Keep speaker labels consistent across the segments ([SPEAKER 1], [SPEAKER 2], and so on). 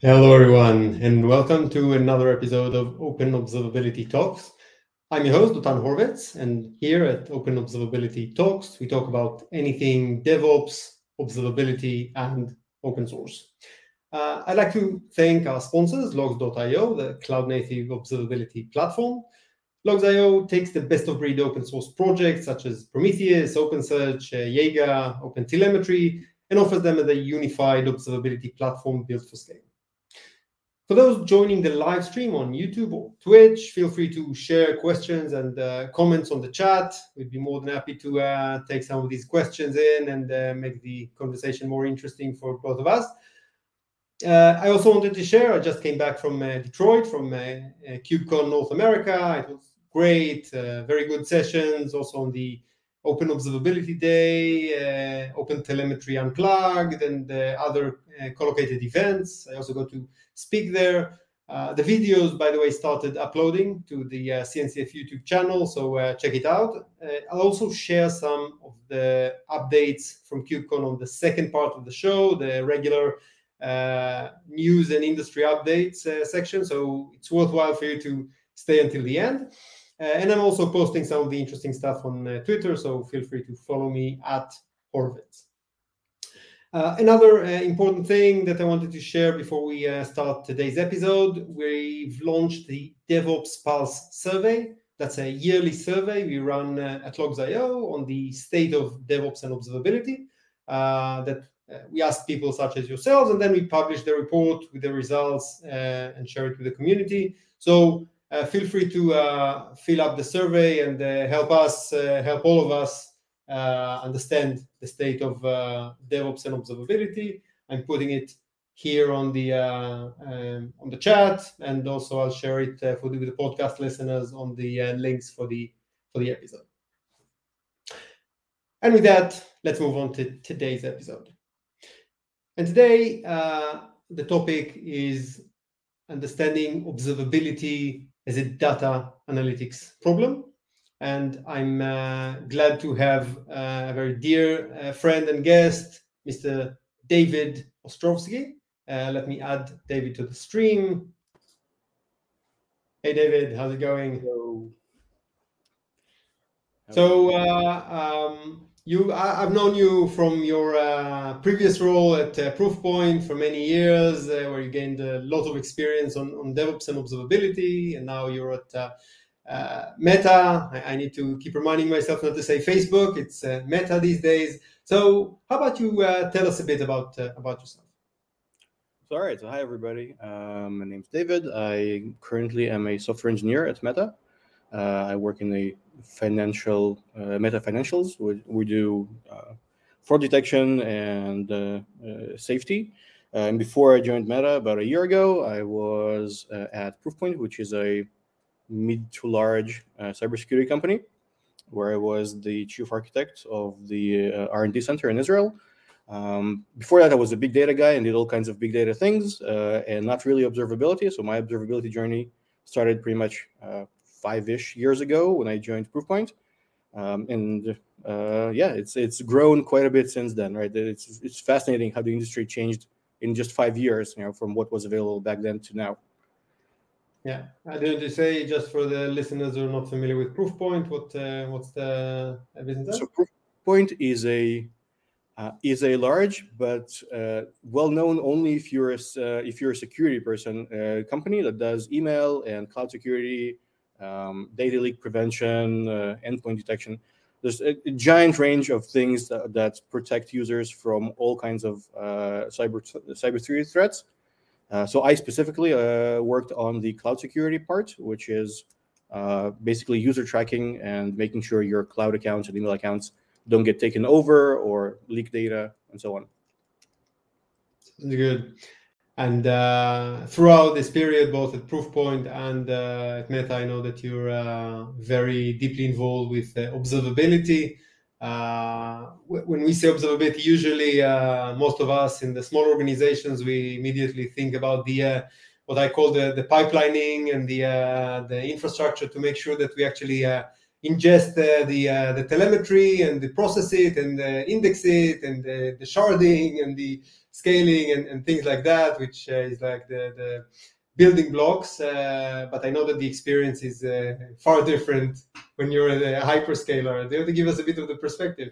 [SPEAKER 1] Hello, everyone, and welcome to another episode of Open Observability Talks. I'm your host, Dotan Horovits, and here at Open Observability Talks, we talk about anything DevOps, observability, and open source. Uh, I'd like to thank our sponsors, Logz.io, the cloud native observability platform. Logz.io takes the best of breed open source projects such as Prometheus, OpenSearch, uh, Jaeger, OpenTelemetry, and offers them as a unified observability platform built for scale. For those joining the live stream on YouTube or Twitch, feel free to share questions and uh, comments on the chat. We'd be more than happy to uh, take some of these questions in and uh, make the conversation more interesting for both of us. Uh, I also wanted to share, I just came back from uh, Detroit, from uh, KubeCon North America. It was great, very good sessions, also on the Open Observability Day, Open Telemetry Unplugged, and other collocated events. I also got to speak there. Uh, the videos, by the way, started uploading to the uh, CNCF YouTube channel, so uh, check it out. Uh, I'll also share some of the updates from KubeCon on the second part of the show, the regular uh, news and industry updates uh, section. So it's worthwhile for you to stay until the end. And I'm also posting some of the interesting stuff on Twitter, so feel free to follow me at Horovits. Uh, another uh, important thing that I wanted to share before we uh, start today's episode, we've launched the DevOps Pulse survey. That's a yearly survey we run uh, at Logz.io on the state of DevOps and observability. Uh, that uh, we ask people such as yourselves, and then we publish the report with the results and share it with the community. So feel free to fill up the survey and help us, help all of us uh, understand the state of uh, DevOps and observability. I'm putting it here on the uh, um, on the chat, and also I'll share it for the, the podcast listeners on the links for the for the episode. And with that, let's move on to today's episode. And today, uh, the topic is understanding observability as a data analytics problem and I'm uh, glad to have uh, a very dear uh, friend and guest, Mr. David Ostrovsky. Uh, let me add David to the stream. Hey, David, how's it going?
[SPEAKER 2] Hello.
[SPEAKER 1] So, uh, um, you, I, have known you from your uh, previous role at Proofpoint for many years, where you gained a lot of experience on, on DevOps and observability, and now you're at uh, Meta. I, I, need to keep reminding myself not to say Facebook. It's uh, Meta these days. So, how about you uh, tell us a bit about uh, about yourself?
[SPEAKER 2] So, all right. So, hi everybody. Um, my name's David. I currently am a software engineer at Meta. Uh, I work in the financial uh, Meta Financials. We, we do fraud detection and safety. and before I joined Meta about a year ago, I was at Proofpoint, which is a mid to large uh, cybersecurity company, where I was the chief architect of the uh, R&D center in Israel. Um, before that, I was a big data guy and did all kinds of big data things, uh, and not really observability. So my observability journey started pretty much uh, five-ish years ago when I joined Proofpoint, um, and uh, yeah, it's it's grown quite a bit since then. Right? It's it's fascinating how the industry changed in just five years, you know, from what was available back then to now.
[SPEAKER 1] Yeah, I did to say just for the listeners who are not familiar with Proofpoint, what uh, what's the business?
[SPEAKER 2] So Proofpoint is a uh, is a large but uh, well known only if you're a, uh, if you're a security person uh, company that does email and cloud security, um, data leak prevention, uh, endpoint detection. There's a, a, giant range of things that, that, protect users from all kinds of cyber cyber threats uh, so I specifically uh, worked on the cloud security part, which is uh, basically user tracking and making sure your cloud accounts and email accounts don't get taken over or leak data and so on.
[SPEAKER 1] Sounds Good. And uh, throughout this period, both at Proofpoint and uh, at Meta, I know that you're uh, very deeply involved with observability. Uh, when we say observability, usually uh, most of us in the small organizations, we immediately think about the uh, what I call the, the pipelining and the uh, the infrastructure to make sure that we actually uh, ingest the the, uh, the telemetry and the process it and index it and the sharding and the scaling and, and things like that, which uh, is like the, the building blocks. Uh, but I know that the experience is uh, far different when you're a hyperscaler. Do you want to give us a bit of the perspective?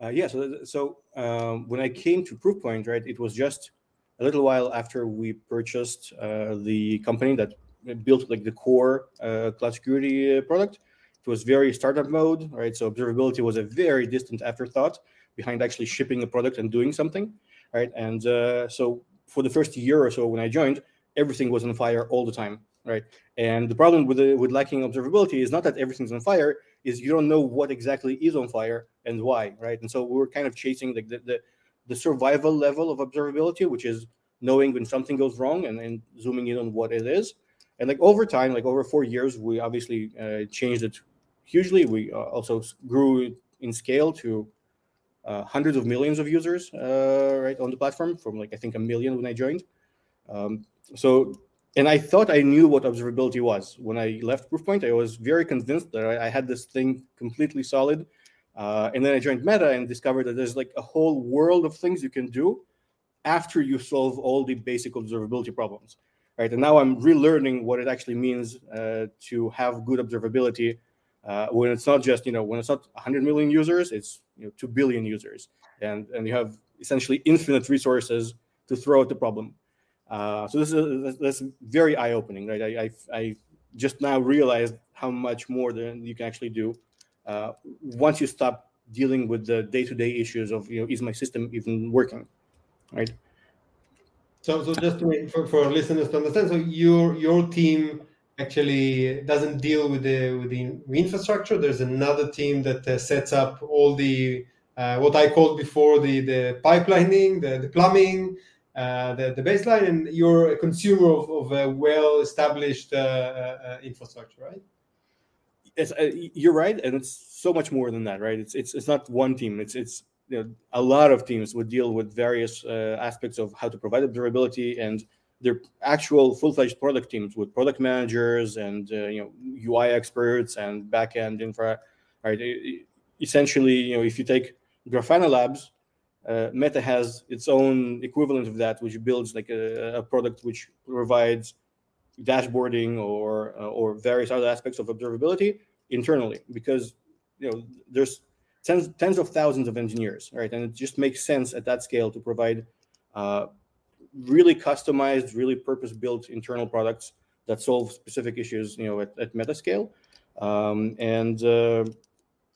[SPEAKER 2] Yeah, so, so um, when I came to Proofpoint, right, it was just a little while after we purchased uh, the company that built like the core uh, cloud security product. It was very startup mode, right? So observability was a very distant afterthought behind actually shipping a product and doing something, right? And uh, so for the first year or so when I joined, everything was on fire all the time, right? And the problem with the, with lacking observability is not that everything's on fire, is you don't know what exactly is on fire and why, right? And so we were kind of chasing like the, the the survival level of observability, which is knowing when something goes wrong and then zooming in on what it is. And like over time, like over four years, we obviously uh, changed it hugely. We uh, also grew in scale to uh, hundreds of millions of users uh, right on the platform from like I think a million when I joined. Um, so, and I thought I knew what observability was when I left Proofpoint. I was very convinced that I, I had this thing completely solid uh, and then I joined Meta and discovered that there's like a whole world of things you can do after you solve all the basic observability problems, right? And now I'm relearning what it actually means uh, to have good observability uh, when it's not just you know when it's not 100 million users, it's you know 2 billion users, and and you have essentially infinite resources to throw at the problem. Uh, so this is that's very eye opening, right? I, I I just now realized how much more than you can actually do uh, once you stop dealing with the day-to-day issues of you know is my system even working right
[SPEAKER 1] so so just to, for, for listeners to understand so your your team actually doesn't deal with the with the infrastructure there's another team that uh, sets up all the uh, what i called before the the pipelining the, the plumbing uh, the, the baseline and you're a consumer of, of a well established uh, uh, infrastructure right
[SPEAKER 2] it's uh, you're right, and it's so much more than that, right? It's it's it's not one team. It's it's you know, a lot of teams would deal with various uh, aspects of how to provide observability and their actual full-fledged product teams with product managers and uh, you know UI experts and backend infra. Right, essentially, you know, if you take Grafana Labs, uh, Meta has its own equivalent of that, which builds like a, a product which provides dashboarding or uh, or various other aspects of observability internally because you know there's tens tens of thousands of engineers right and it just makes sense at that scale to provide uh, really customized really purpose built internal products that solve specific issues you know at, at meta scale um, and uh,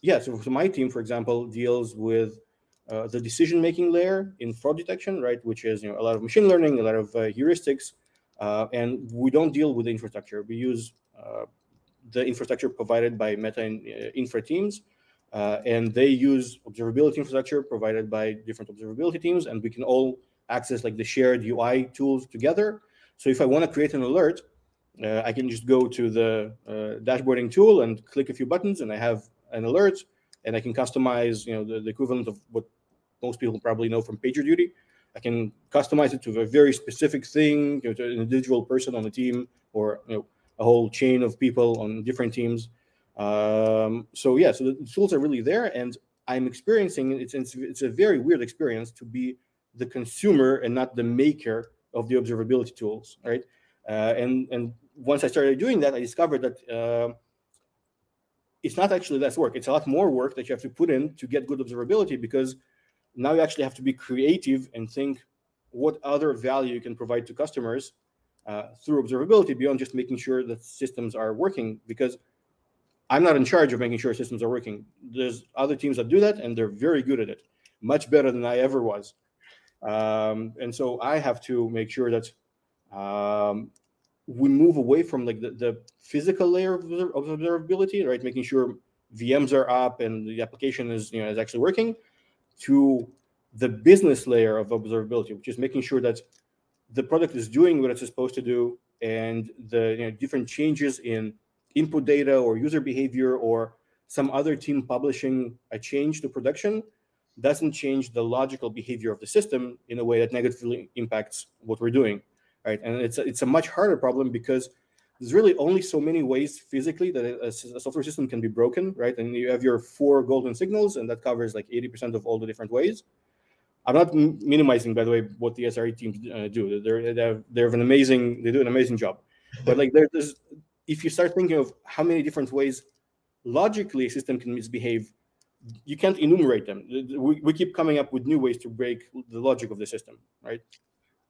[SPEAKER 2] yeah so, so my team for example deals with uh, the decision making layer in fraud detection right which is you know a lot of machine learning a lot of uh, heuristics uh, and we don't deal with the infrastructure. We use uh, the infrastructure provided by Meta uh, infra teams, and they use observability infrastructure provided by different observability teams, and we can all access like the shared UI tools together. So if I want to create an alert, uh, I can just go to the uh, dashboarding tool and click a few buttons, and I have an alert, and I can customize, you know, the, the equivalent of what most people probably know from PagerDuty. I can customize it to a very specific thing, you know, to an individual person on the team or you know, a whole chain of people on different teams. Um, so yeah, so the tools are really there, and I'm experiencing it's, it's a very weird experience to be the consumer and not the maker of the observability tools, right? Uh, and and once I started doing that, I discovered that uh, it's not actually less work. It's a lot more work that you have to put in to get good observability because now you actually have to be creative and think what other value you can provide to customers uh, through observability beyond just making sure that systems are working because i'm not in charge of making sure systems are working there's other teams that do that and they're very good at it much better than i ever was um, and so i have to make sure that um, we move away from like the, the physical layer of observability right? Making sure vms are up and the application is you know is actually working to the business layer of observability, which is making sure that the product is doing what it's supposed to do, and the you know, different changes in input data or user behavior or some other team publishing a change to production doesn't change the logical behavior of the system in a way that negatively impacts what we're doing right and it's a, it's a much harder problem because there's really only so many ways physically that a, a, software system can be broken, right? And you have your four golden signals, and that covers like 80% of all the different ways. I'm not minimizing, by the way, what the SRE teams uh, do. They're they have, they have an amazing they do an amazing job. But like there's if you start thinking of how many different ways logically a system can misbehave, you can't enumerate them. We, we keep coming up with new ways to break the logic of the system, right?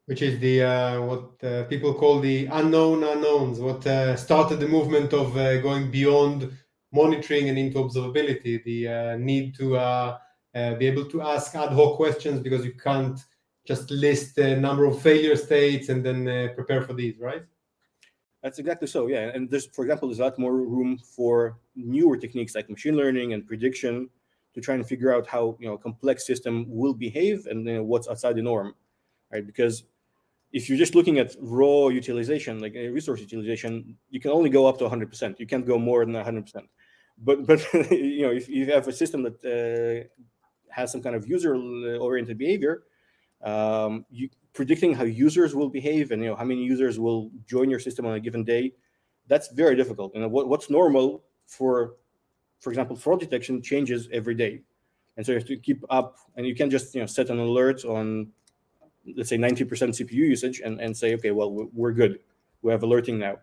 [SPEAKER 1] which is the uh, what uh, people call the unknown unknowns, what uh, started the movement of uh, going beyond monitoring and into observability, the uh, need to uh, be able to ask ad hoc questions because you can't just list a number of failure states and then prepare for these, right?
[SPEAKER 2] That's exactly so, yeah. And there's, for example, there's a lot more room for newer techniques like machine learning and prediction to try and figure out how you know a complex system will behave and you know, what's outside the norm, right? Because if you're just looking at raw utilization, like a resource utilization, you can only go up to 100%. You can't go more than 100%. But but you know, if you have a system that uh, has some kind of user-oriented behavior, um, you, predicting how users will behave and you know how many users will join your system on a given day, that's very difficult. You know what, what's normal for, for example, fraud detection changes every day, and so you have to keep up. And you can't just you know set an alert on let's say 90% CPU usage and, and say, okay, well, we're good. We have alerting now.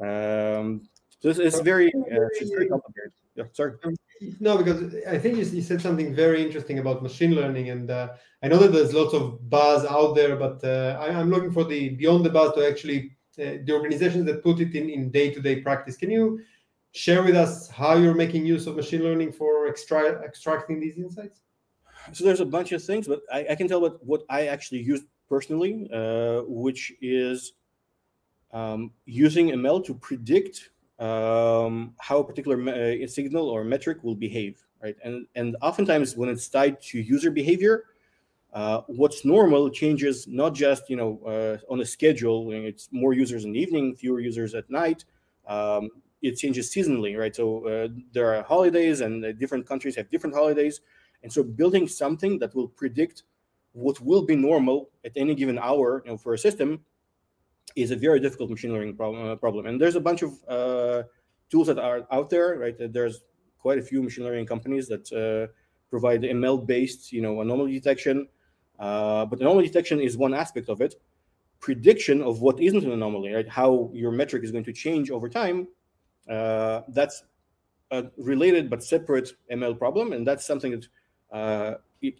[SPEAKER 2] Um, so it's, it's very, uh, it's very complicated. Yeah, sorry.
[SPEAKER 1] No, because I think you, you said something very interesting about machine learning, and uh, I know that there's lots of buzz out there, but uh, I, am looking for the beyond the buzz to actually uh, the organizations that put it in in day to day practice. Can you share with us how you're making use of machine learning for extra- extracting these insights?
[SPEAKER 2] so there's a bunch of things, but I, I can tell what what I actually use personally, uh, which is um, using ML to predict um, how a particular me- uh, signal or metric will behave, right? And and oftentimes when it's tied to user behavior, uh, what's normal changes not just you know uh, on a schedule. When it's more users in the evening, fewer users at night. Um, it changes seasonally, right? So uh, there are holidays, and different countries have different holidays. And so building something that will predict what will be normal at any given hour you know, for a system is a very difficult machine learning problem. Uh, problem. And there's a bunch of uh, tools that are out there, right? There's quite a few machine learning companies that uh, provide ML-based, you know, anomaly detection. Uh, but anomaly detection is one aspect of it. Prediction of what isn't an anomaly, right? How your metric is going to change over time. Uh, that's a related but separate ML problem, and that's something that uh,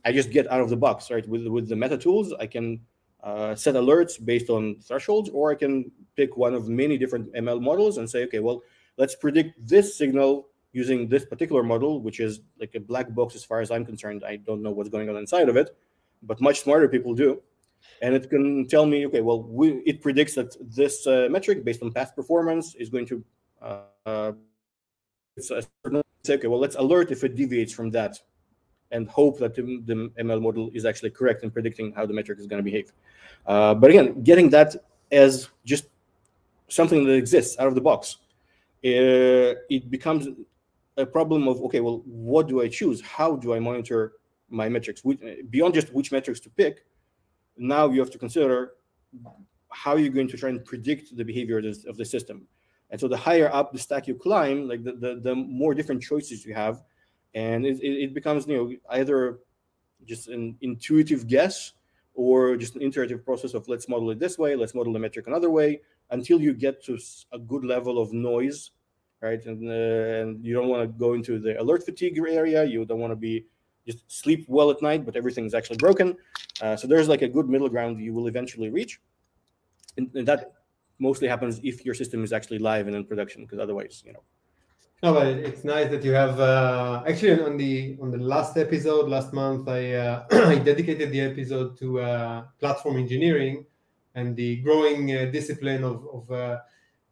[SPEAKER 2] I just get out of the box, right? With with the meta tools, I can uh, set alerts based on thresholds, or I can pick one of many different ML models and say, okay, well, let's predict this signal using this particular model, which is like a black box as far as I'm concerned. I don't know what's going on inside of it, but much smarter people do. And it can tell me, okay, well, we, it predicts that this uh, metric based on past performance is going to, uh, it's a certain, say, okay, well, let's alert if it deviates from that and hope that the, ML model is actually correct in predicting how the metric is going to behave. Uh, but again, getting that as just something that exists out of the box, uh, it becomes a problem of okay, well, what do I choose? How do I monitor my metrics? Which, beyond just which metrics to pick, now you have to consider how you're going to try and predict the behavior of of the system. And so the higher up the stack you climb, like the, the, the more different choices you have, and it, it becomes you know either just an intuitive guess or just an iterative process of let's model it this way, let's model the metric another way, until you get to a good level of noise, right? And, uh, and you don't want to go into the alert fatigue area. You don't want to be just sleep well at night, but everything is actually broken. Uh, so there's like a good middle ground you will eventually reach, and, and that mostly happens if your system is actually live and in production, because otherwise, you know,
[SPEAKER 1] no, but it's nice that you have uh, actually on the on the last episode last month. I uh, I dedicated the episode to uh, platform engineering and the growing uh, discipline of of uh,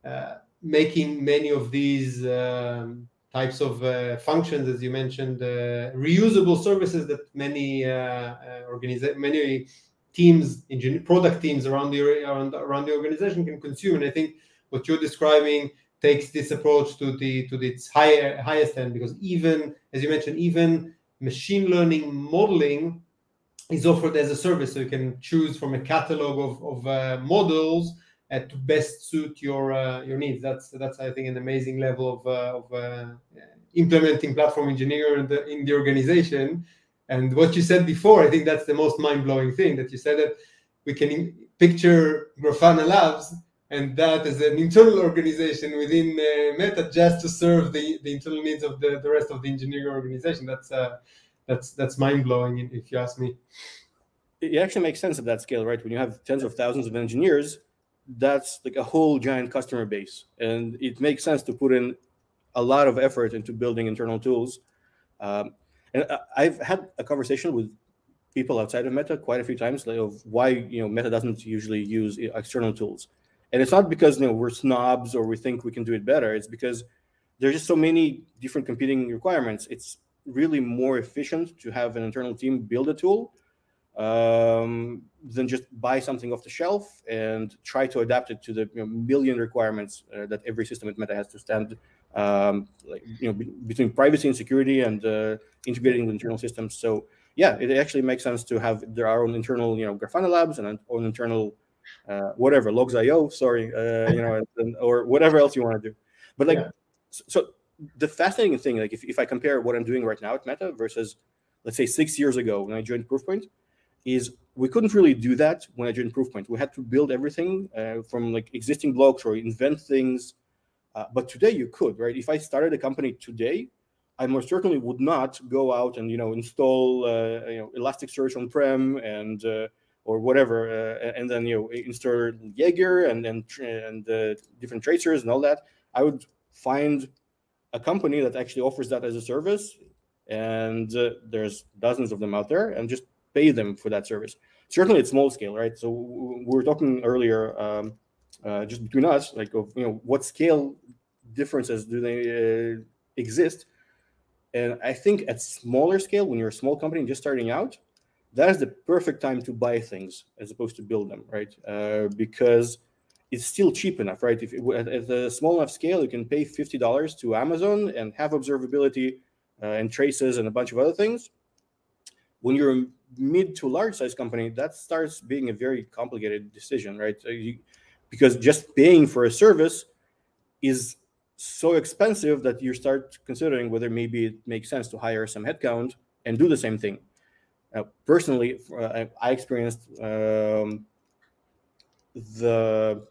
[SPEAKER 1] uh, making many of these um, types of functions, as you mentioned, reusable services that many organiza- many teams, engineer, product teams around the around around the organization can consume. And I think what you're describing takes this approach to the to its higher highest end because even as you mentioned even machine learning modeling is offered as a service so you can choose from a catalog of, of uh, models uh, to best suit your uh, your needs. That's that's I think an amazing level of, uh, of uh, implementing platform engineering in the, in the organization. And what you said before, I think that's the most mind blowing thing that you said that we can picture Grafana Labs and that is an internal organization within uh, Meta just to serve the, the internal needs of the, the rest of the engineering organization. That's uh, that's that's mind blowing if you ask me.
[SPEAKER 2] It actually makes sense at that scale, right? When you have tens of thousands of engineers, that's like a whole giant customer base, and it makes sense to put in a lot of effort into building internal tools. Um, and I've had a conversation with people outside of Meta quite a few times like, of why you know Meta doesn't usually use external tools. And it's not because you know we're snobs or we think we can do it better. It's because there's just so many different competing requirements. It's really more efficient to have an internal team build a tool um, than just buy something off the shelf and try to adapt it to the you know, million requirements uh, that every system at Meta has to stand, um, like you know, be, between privacy and security and uh, integrating with internal systems. So yeah, it actually makes sense to have their own internal, you know, Grafana labs and own internal uh, whatever logz.io, sorry, uh, you know, and, or whatever else you want to do. But like, yeah. so, so, the fascinating thing, like if, if I compare what I'm doing right now at Meta versus, let's say, six years ago when I joined Proofpoint, is we couldn't really do that when I joined Proofpoint. We had to build everything uh, from like existing blocks or invent things. Uh, but today you could, right? If I started a company today, I most certainly would not go out and you know install uh, you know Elasticsearch on prem and uh, or whatever, uh, and then you know install Jaeger and then and uh, different tracers and all that. I would find a company that actually offers that as a service, and uh, there's dozens of them out there, and just pay them for that service. Certainly, it's small scale, right? So we were talking earlier, um, uh, just between us, like of you know what scale differences do they uh, exist? And I think at smaller scale, when you're a small company just starting out, that is the perfect time to buy things as opposed to build them, right? Uh, because it's still cheap enough, right? If at, at, a small enough scale, you can pay fifty dollars to Amazon and have observability uh, and traces and a bunch of other things. When you're a mid to large size company, that starts being a very complicated decision, right? So you, because just paying for a service is so expensive that you start considering whether maybe it makes sense to hire some headcount and do the same thing. Uh, personally, uh, I experienced um, the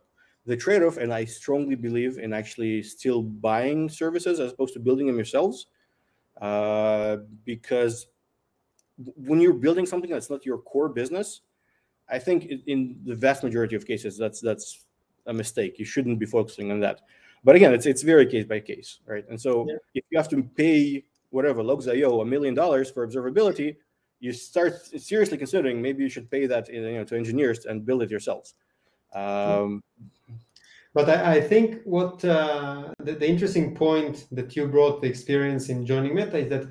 [SPEAKER 2] the trade-off, and I strongly believe in actually still buying services as opposed to building them yourselves, uh, because when you're building something that's not your core business, I think in the vast majority of cases that's that's a mistake. You shouldn't be focusing on that. But again, it's it's very case by case, right? And so yeah. if you have to pay whatever Logz.io a million dollars for observability, you start seriously considering maybe you should pay that you know to engineers and build it yourselves. Um,
[SPEAKER 1] but I, I, think what uh, the, the, interesting point that you brought the experience in joining Meta is that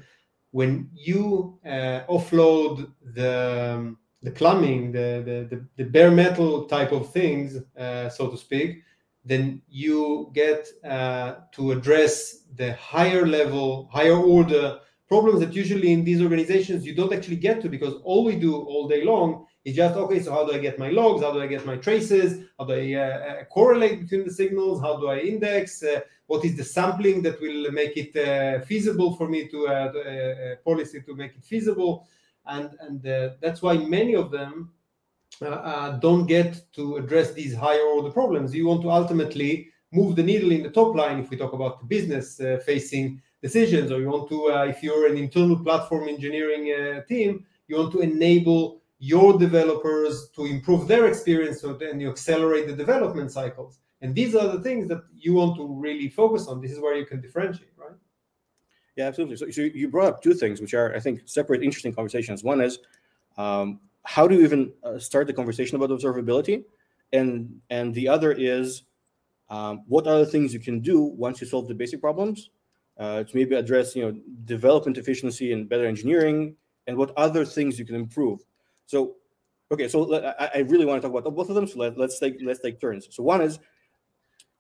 [SPEAKER 1] when you uh, offload the um, the plumbing, the, the, the, the, bare metal type of things, uh, so to speak, then you get uh, to address the higher level, higher order problems that usually in these organizations you don't actually get to because all we do all day long is just okay so how do i get my logs? How do i get my traces? How do i uh, uh, correlate between the signals? How do i index? Uh, what is the sampling that will make it uh, feasible for me to uh, uh, policy to make it feasible and and that's why many of them don't get to address these higher order problems. You want to ultimately move the needle in the top line if we talk about the business facing decisions or you want to uh, if you're an internal platform engineering uh, team you want to enable your developers to improve their experience then you accelerate the development cycles. And these are the things that you want to really focus on. This is where you can differentiate
[SPEAKER 2] yeah absolutely. So, so you brought up two things which are i think separate interesting conversations. One is um, how do you even uh, start the conversation about observability? And and the other is um, what the things you can do once you solve the basic problems uh, to maybe address you know development efficiency and better engineering and what other things you can improve. So okay so i, I really want to talk about both of them so let, us take let's take turns. So one is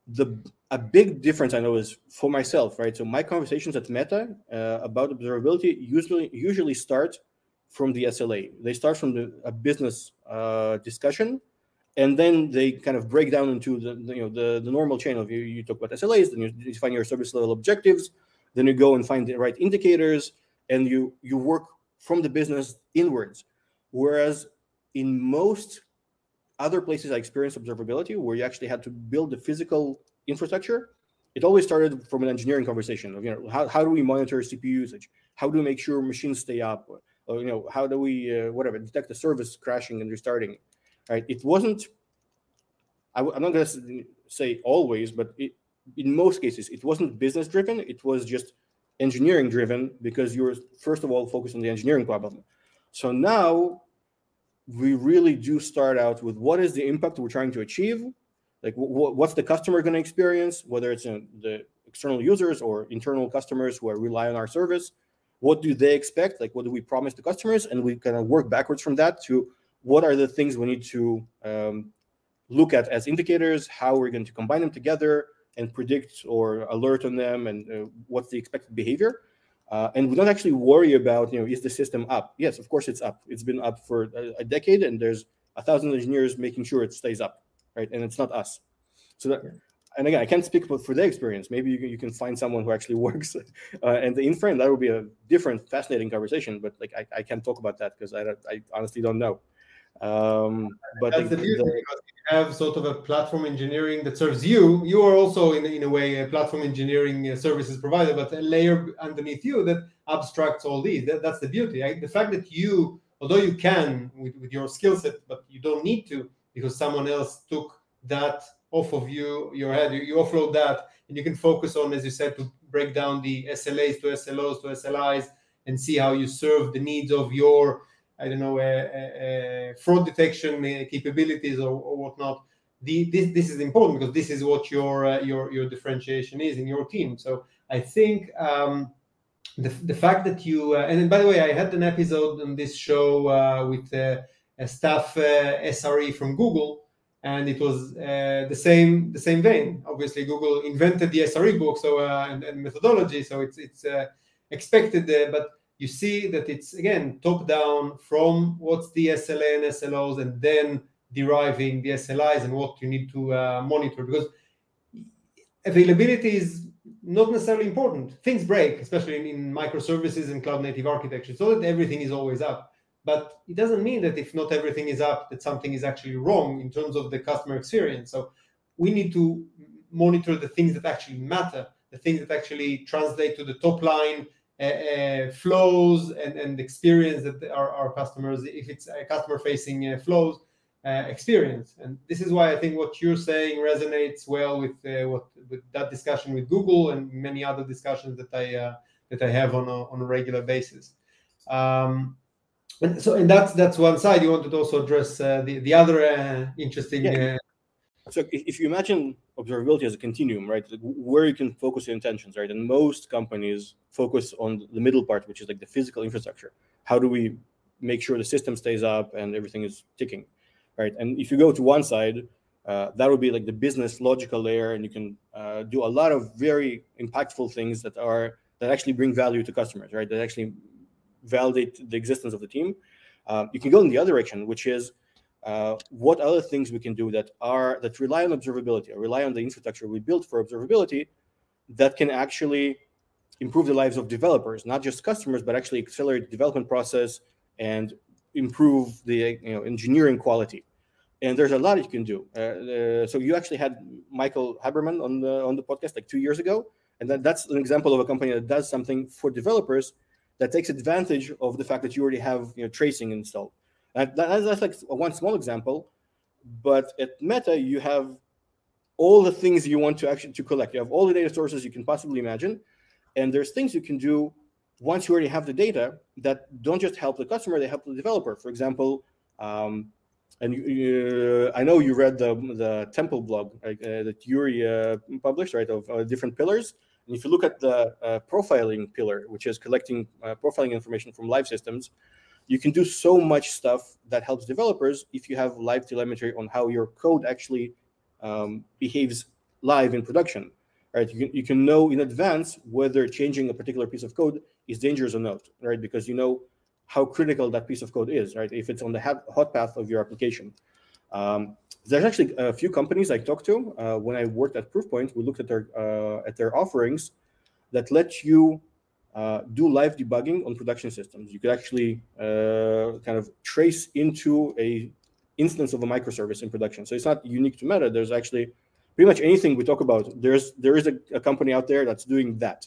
[SPEAKER 2] the a big difference i know is for myself right so my conversations at meta uh, about observability usually usually start from the sla they start from the, a business uh, discussion and then they kind of break down into the you know the, the normal chain of you you talk about SLAs, then you define your service level objectives, then you go and find the right indicators, and you you work from the business inwards. Whereas in most other places I experienced observability, where you actually had to build the physical infrastructure, it always started from an engineering conversation of you know how, how do we monitor CPU usage, how do we make sure machines stay up, or, you know how do we uh, whatever detect the service crashing and restarting right? It wasn't. I, am not going to say always, but it, in most cases, it wasn't business driven. It was just engineering driven because you were first of all focused on the engineering problem. So now we really do start out with what is the impact we're trying to achieve, like what's the customer going to experience, whether it's the external users or internal customers who are rely on our service. What do they expect? Like what do we promise to customers? And we kind of work backwards from that to what are the things we need to um, look at as indicators, how we're going to combine them together and predict or alert on them, and uh, what's the expected behavior. Uh, and we don't actually worry about, you know, is the system up? Yes, of course it's up. It's been up for a, a decade, and there's a thousand engineers making sure it stays up, right? And it's not us. So that, and again, I can't speak for their experience. Maybe you can, you can find someone who actually works uh, and the infra, and that would be a different, fascinating conversation. But like, I, I can't talk about that because I, I honestly don't know. Um, but
[SPEAKER 1] that's the, the beauty the, because you have sort of a platform engineering that serves you. You are also, in, in a way, a platform engineering uh, services provider, but a layer underneath you that abstracts all these. That, that's the beauty. I, the fact that you, although you can with, with your skill set, but you don't need to because someone else took that off of you, your head. You, you offload that, and you can focus on, as you said, to break down the SLAs to SLOs to SLIs and see how you serve the needs of your I don't know, uh, fraud detection capabilities or, or whatnot. The, this this is important because this is what your uh, your your differentiation is in your team. So I think um, the the fact that you uh, and by the way, I had an episode on this show uh, with uh, a staff uh, SRE from Google, and it was the same the same vein. Obviously, Google invented the SRE book, so and, and methodology, so it's it's expected, but you see that it's again top down from what's the SLA and SLOs, and then deriving the SLIs and what you need to uh, monitor because availability is not necessarily important. Things break, especially in, in microservices and cloud native architecture, so that everything is always up. But it doesn't mean that if not everything is up, that something is actually wrong in terms of the customer experience. So we need to monitor the things that actually matter, the things that actually translate to the top line uh, uh, flows and, and experience that our, our customers, if it's a customer facing uh, flows, experience. And this is why I think what you're saying resonates well with what with that discussion with Google and many other discussions that I that I have on a, on a regular basis. Um, and so, and that's that's one side. You wanted to also address uh, the the other uh, interesting yeah.
[SPEAKER 2] So if you imagine observability as a continuum, right, where you can focus your intentions, right, and most companies focus on the middle part, which is like the physical infrastructure. How do we make sure the system stays up and everything is ticking, right? And if you go to one side, uh, that would be like the business logical layer, and you can uh, do a lot of very impactful things that are that actually bring value to customers, right? That actually validate the existence of the team. Uh, you can go in the other direction, which is uh, what other things we can do that are that rely on observability or rely on the infrastructure we built for observability that can actually improve the lives of developers not just customers but actually accelerate the development process and improve the you know engineering quality. And there's a lot you can do. Uh, uh, so you actually had michael haberman on the on the podcast like two years ago and that, that's an example of a company that does something for developers that takes advantage of the fact that you already have you know tracing installed that, that's like one small example, but at Meta you have all the things you want to actually to collect. You have all the data sources you can possibly imagine, and there's things you can do once you already have the data that don't just help the customer; they help the developer. For example, um, and you, you, I know you read the the TEMPLE blog uh, that Yuri uh, published, right, of uh, different pillars. And if you look at the uh, profiling pillar, which is collecting uh, profiling information from live systems, you can do so much stuff that helps developers if you have live telemetry on how your code actually um, behaves live in production right? You can, you can know in advance whether changing a particular piece of code is dangerous or not right? Because you know how critical that piece of code is right? If it's on the hot path of your application. Um, there's actually a few companies I talked to uh, when I worked at Proofpoint. We looked at their uh, at their offerings that let you uh, do live debugging on production systems. You could actually uh, kind of trace into a instance of a microservice in production. So it's not unique to Meta. There's actually pretty much anything we talk about. There's there is a, a company out there that's doing that.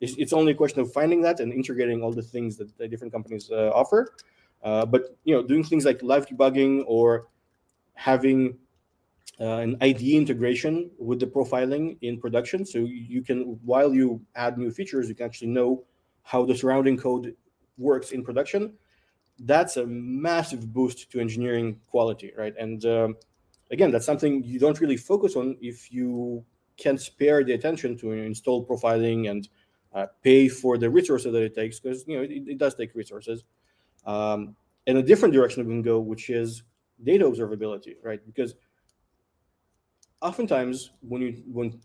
[SPEAKER 2] It's, it's, only a question of finding that and integrating all the things that the different companies uh, offer. Uh, but you know, doing things like live debugging or having an IDE integration with the profiling in production. So you can, while you add new features, you can actually know how the surrounding code works in production. That's a massive boost to engineering quality, right? And um, again, that's something you don't really focus on if you can spare the attention to install profiling and uh, pay for the resources that it takes, because you know it, it does take resources. Um, a different direction we can go, which is data observability, right? Because oftentimes when you when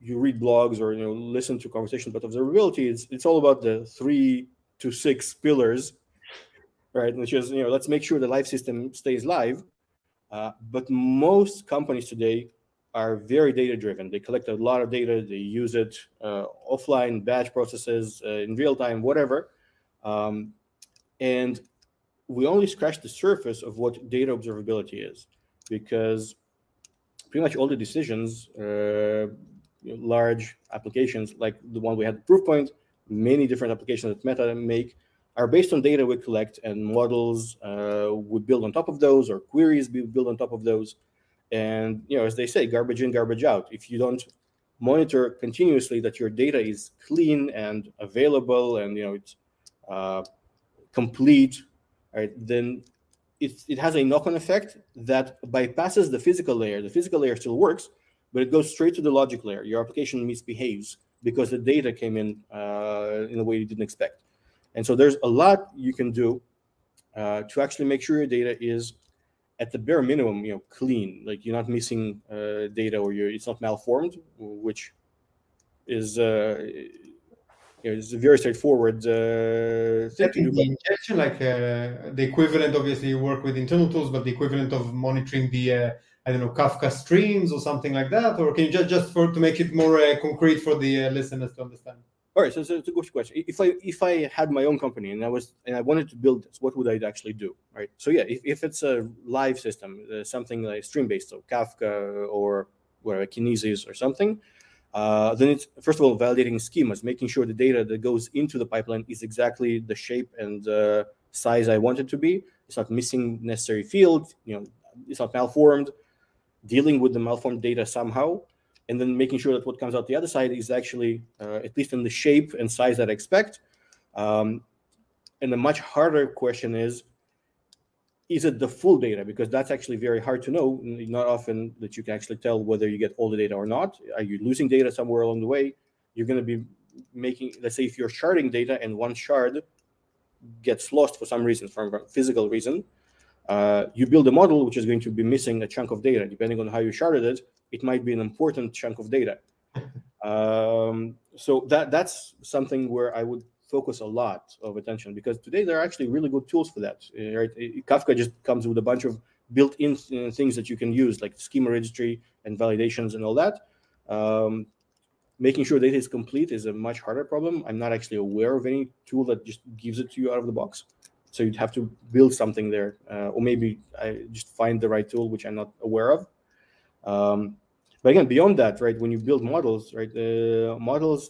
[SPEAKER 2] you read blogs or you know listen to conversations about observability, it's it's all about the three to six pillars, right? Which is you know let's make sure the live system stays live. Uh, but most companies today are very data driven. They collect a lot of data. They use it uh, offline, batch processes, uh, in real time, whatever. Um, and we only scratch the surface of what data observability is because pretty much all the decisions, uh, large applications like the one we had Proofpoint, many different applications that Meta make are based on data we collect and models uh, we build on top of those or queries we build on top of those. And you know, as they say, garbage in, garbage out. If you don't monitor continuously that your data is clean and available and you know it's uh, complete right, then it, it has a knock-on effect that bypasses the physical layer. The physical layer still works, but it goes straight to the logic layer. Your application misbehaves because the data came in uh, in a way you didn't expect. And so there's a lot you can do uh, to actually make sure your data is at the bare minimum, you know, clean. Like you're not missing uh, data or you're, it's not malformed, which is uh, you know, it's a very straightforward uh, thing to do.
[SPEAKER 1] The injection, like uh, the equivalent, obviously, you work with internal tools, but the equivalent of monitoring the, uh, I don't know, Kafka streams or something like that, or can you just just for to make it more uh, concrete for the uh, listeners to understand?
[SPEAKER 2] All right, so, so it's a good question. If I if I had my own company and I was and I wanted to build this, what would I actually do? Right. So yeah, if, if it's a live system, uh, something like stream based, so Kafka or whatever Kinesis or something, uh, then it's first of all validating schemas, making sure the data that goes into the pipeline is exactly the shape and uh, size I want it to be. It's not missing necessary fields. You know, it's not malformed. Dealing with the malformed data somehow, and then making sure that what comes out the other side is actually uh, at least in the shape and size that I expect. Um, and the much harder question is is it the full data? Because that's actually very hard to know. Not often that you can actually tell whether you get all the data or not. Are you losing data somewhere along the way? You're going to be making, let's say, if you're sharding data and one shard gets lost for some reason, from a physical reason, uh, you build a model which is going to be missing a chunk of data. Depending on how you sharded it, it might be an important chunk of data. Um, so that that's something where I would focus a lot of attention because today there are actually really good tools for that. Uh, right? Kafka just comes with a bunch of built-in uh, things that you can use, like schema registry and validations and all that. Um, making sure data is complete is a much harder problem. I'm not actually aware of any tool that just gives it to you out of the box. So you'd have to build something there, uh, or maybe I just find the right tool, which I'm not aware of. Um, but again, beyond that, right, when you build models, right, uh, models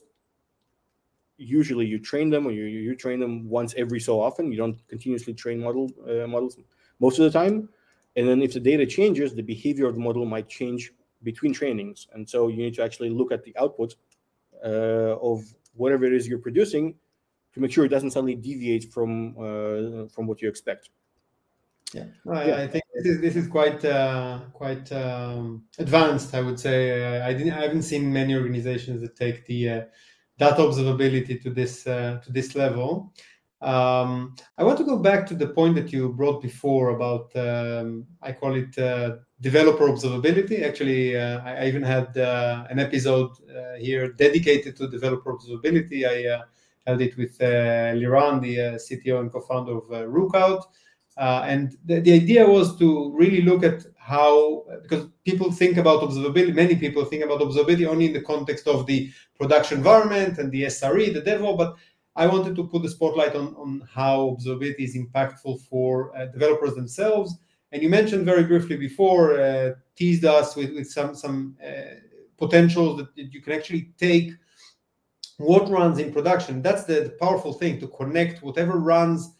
[SPEAKER 2] usually you train them or you, you train them once every so often. You don't continuously train model uh, models most of the time. And then if the data changes the behavior of the model might change between trainings. And so you need to actually look at the output uh, of whatever it is you're producing to make sure it doesn't suddenly deviate from uh, from what you expect.
[SPEAKER 1] Yeah, yeah. I think this is this is quite uh, quite um, advanced. I would say. I didn't I haven't seen many organizations that take the uh, data observability to this uh, to this level. Um, I want to go back to the point that you brought before about um, I call it uh, developer observability. Actually, uh, I, even had uh, an episode uh, here dedicated to developer observability. I uh, held it with Liran, the CTO and co-founder of Rookout. And the, the idea was to really look at how, because people think about observability, many people think about observability only in the context of the production environment and the SRE, the DevOps, but I wanted to put the spotlight on, on how observability is impactful for uh, developers themselves. And you mentioned very briefly before, uh, teased us with, with some, some uh, potentials that you can actually take what runs in production. That's the, the powerful thing to connect whatever runs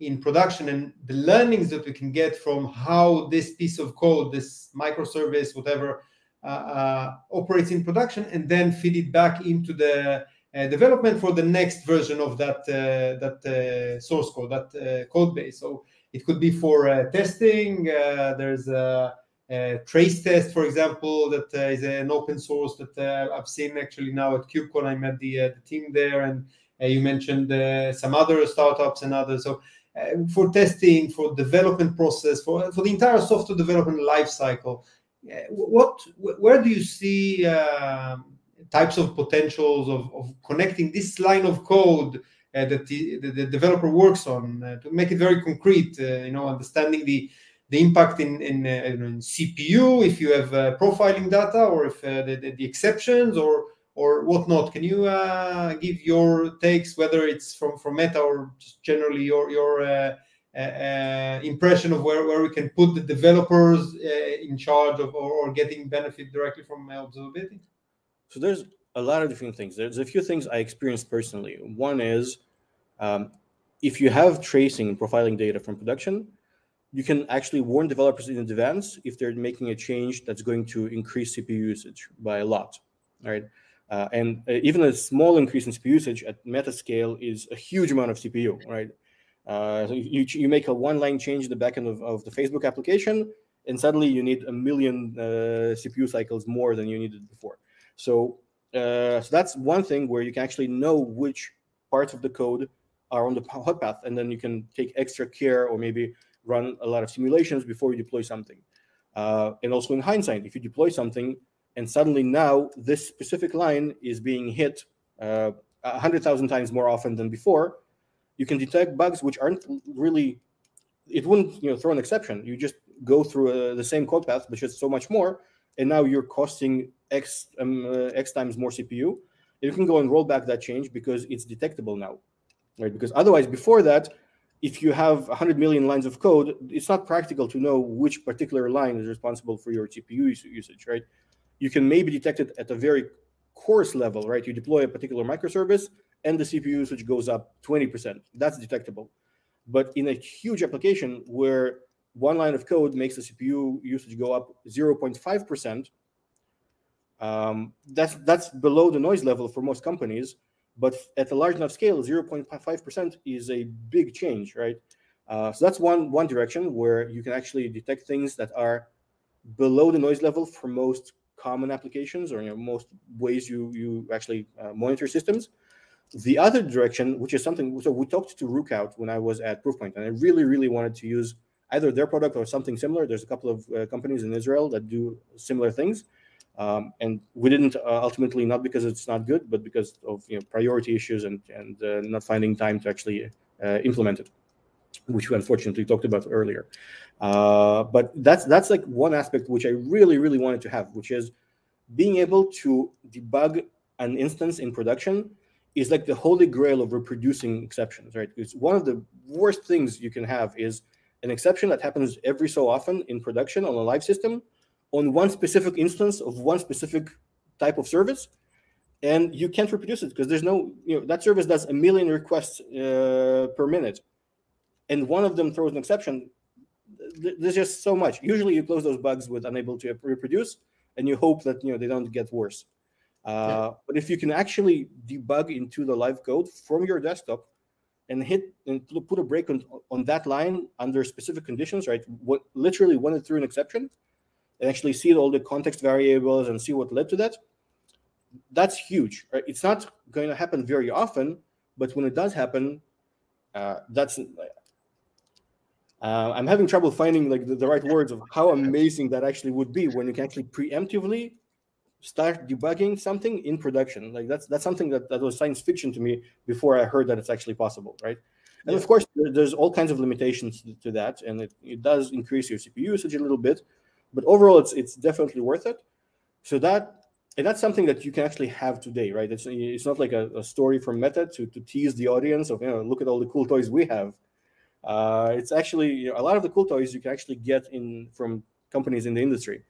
[SPEAKER 1] in production and the learnings that we can get from how this piece of code, this microservice, whatever, uh, uh, operates in production, and then feed it back into the uh, development for the next version of that uh, that uh, source code, that uh, code base. So it could be for testing. there's a, a, Tracetest, for example, that is an open source that I've seen actually now at KubeCon. I met the, the team there, and you mentioned some other startups and others. So for testing, for development process, for for the entire software development life cycle. Uh, what where do you see um, types of potentials of, of connecting this line of code uh, that the, the, the, developer works on uh, to make it very concrete? Uh, you know, understanding the the impact in in, uh, in CPU if you have profiling data or if the, the, the exceptions or or whatnot. Can you uh, give your takes, whether it's from, from Meta or just generally your your uh, uh, uh impression of where, where we can put the developers uh, in charge of or, or, getting benefit directly from observability?
[SPEAKER 2] So there's a lot of different things. There's a few things I experienced personally. One is um, if you have tracing and profiling data from production, you can actually warn developers in advance if they're making a change that's going to increase CPU usage by a lot. Right. Uh, and uh, even a small increase in CPU usage at meta scale is a huge amount of CPU, right? Uh, so you, you make a one line change in the backend of, of the Facebook application, and suddenly you need a million uh, CPU cycles more than you needed before. So, uh, so that's one thing where you can actually know which parts of the code are on the hot path, and then you can take extra care or maybe run a lot of simulations before you deploy something. Uh, and also in hindsight, if you deploy something and suddenly now this specific line is being hit uh, 100,000 times more often than before, you can detect bugs which aren't really, it wouldn't you know throw an exception. You just go through uh, the same code path, but just so much more, and now you're costing X, um, uh, X times more CPU. You can go and roll back that change because it's detectable now, right? Because otherwise, before that, if you have 100 million lines of code, it's not practical to know which particular line is responsible for your CPU usage, right? You can maybe detect it at a very coarse level, right? You deploy a particular microservice and the CPU usage goes up 20%. That's detectable. But in a huge application where one line of code makes the CPU usage go up 0.5%, um, that's that's below the noise level for most companies. But at a large enough scale, 0.5% is a big change, right? Uh, so that's one one direction where you can actually detect things that are below the noise level for most common applications or you know, most ways you you actually uh, monitor systems. The other direction, which is something, so we talked to Rookout when I was at Proofpoint, and I really, really wanted to use either their product or something similar. There's a couple of uh, companies in Israel that do similar things, um, and we didn't uh, ultimately not because it's not good, but because of you know priority issues and and uh, not finding time to actually uh, implement it, which we unfortunately talked about earlier. Uh, but that's that's like one aspect which I really really wanted to have, which is being able to debug an instance in production is like the holy grail of reproducing exceptions, right? It's one of the worst things you can have is an exception that happens every so often in production on a live system on one specific instance of one specific type of service and you can't reproduce it because there's no you know that service does a million requests uh, per minute and one of them throws an exception there's just so much. Usually, you close those bugs with unable to reproduce, and you hope that you know they don't get worse. Uh, yeah. But if you can actually debug into the live code from your desktop and hit and put a break on, on that line under specific conditions, right? What literally run it through an exception and actually see all the context variables and see what led to that. That's huge. Right? It's not going to happen very often, but when it does happen, uh, that's uh, I'm having trouble finding like the, the, right words of how amazing that actually would be when you can actually preemptively start debugging something in production. Like that's that's something that, that was science fiction to me before I heard that it's actually possible, right? And yeah. of course, there's all kinds of limitations to that, and it, it does increase your CPU usage a little bit. But overall, it's it's definitely worth it. So that and that's something that you can actually have today, right? It's it's not like a, a story from Meta to, to tease the audience of you know look at all the cool toys we have. Uh, it's actually you know, a lot of the cool toys you can actually get in from companies in the industry.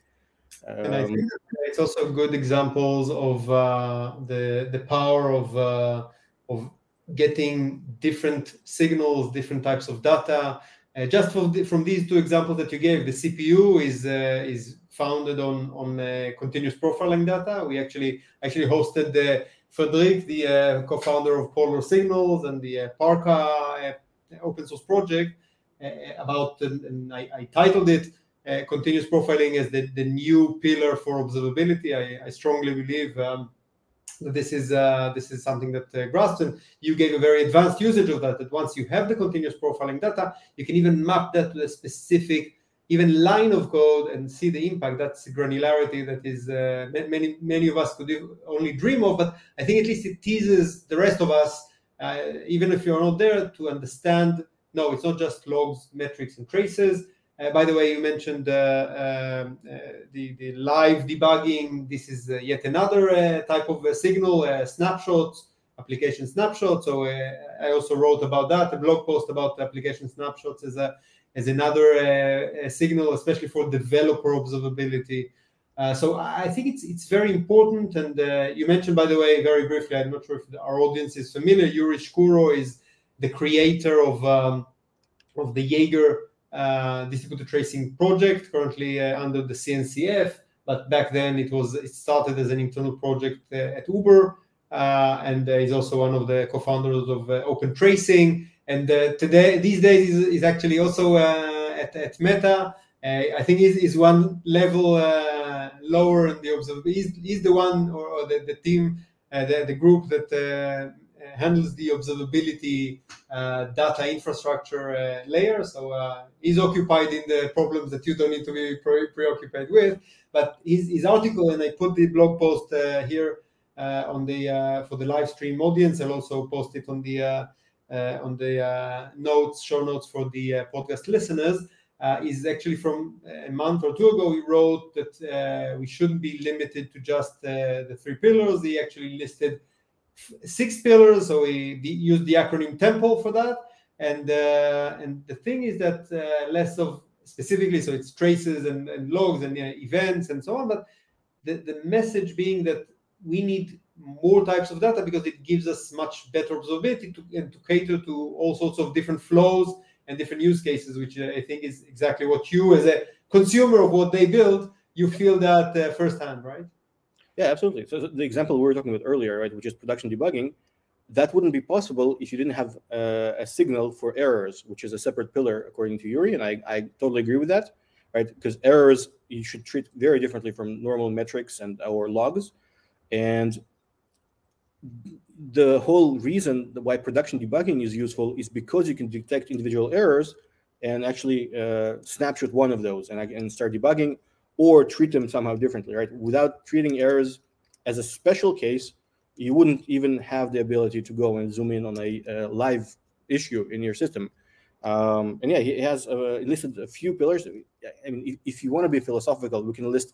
[SPEAKER 1] Um, and I um, think it's also good examples of uh, the the power of uh, of getting different signals, different types of data. Uh, just the, from these two examples that you gave, the CPU is uh, is founded on on uh, continuous profiling data. We actually actually hosted the Frederic, the uh, co-founder of Polar Signals and the Parka open source project, about and I, I titled it uh, continuous profiling as the, the new pillar for observability. I, I strongly believe um, that this is uh, this is something that uh, grasps, and you gave a very advanced usage of that. That once you have the continuous profiling data, you can even map that to a specific even line of code and see the impact. That's granularity that is uh, many many of us could only dream of. But I think at least it teases the rest of us, uh, even if you're not there, to understand. No, it's not just logs, metrics, and traces uh, by the way, you mentioned uh, um, uh, the, the live debugging. This is yet another type of signal, snapshots, application snapshots. So I also wrote about that, a blog post about application snapshots as a as another signal, especially for developer observability. Uh, so I think it's it's very important. And uh, you mentioned, by the way, very briefly. I'm not sure if our audience is familiar. Yuri Shkuro is the creator of um, of the Jaeger uh, distributed tracing project currently uh, under the CNCF. But back then it was it started as an internal project uh, at Uber, and he's also one of the co-founders of Open Tracing. And today, these days, is, is actually also at, at Meta. Uh, I think he's, he's one level uh, lower in the observability. He's, he's the one or, or the, the team, uh, the, the group that handles the observability uh, data infrastructure uh, layer. So uh, he's occupied in the problems that you don't need to be pre- preoccupied with. But his, his article, and I put the blog post here on the for the live stream audience. I'll also post it on the on the notes, show notes for the podcast listeners. Uh, is actually from a month or two ago. He wrote that uh, we shouldn't be limited to just uh, the three pillars. He actually listed six pillars. So we used the acronym TEMPLE for that. And uh, and the thing is that uh, less of specifically, so it's traces and, and logs and uh, events and so on. But the, the message being that we need more types of data because it gives us much better observability to, and to cater to all sorts of different flows and different use cases, which uh, I think is exactly what you, as a consumer of what they build, you feel that uh, firsthand, right?
[SPEAKER 2] Yeah, absolutely. So the example we were talking about earlier, right, which is production debugging, that wouldn't be possible if you didn't have uh, a signal for errors, which is a separate pillar according to Yuri, and I, I totally agree with that, right? Because errors you should treat very differently from normal metrics and our logs, and the whole reason why production debugging is useful is because you can detect individual errors and actually uh, snapshot one of those and, and start debugging or treat them somehow differently, right? Without treating errors as a special case, you wouldn't even have the ability to go and zoom in on a, a live issue in your system. Um, and yeah, he has uh, listed a few pillars. I mean, if, if you want to be philosophical, we can list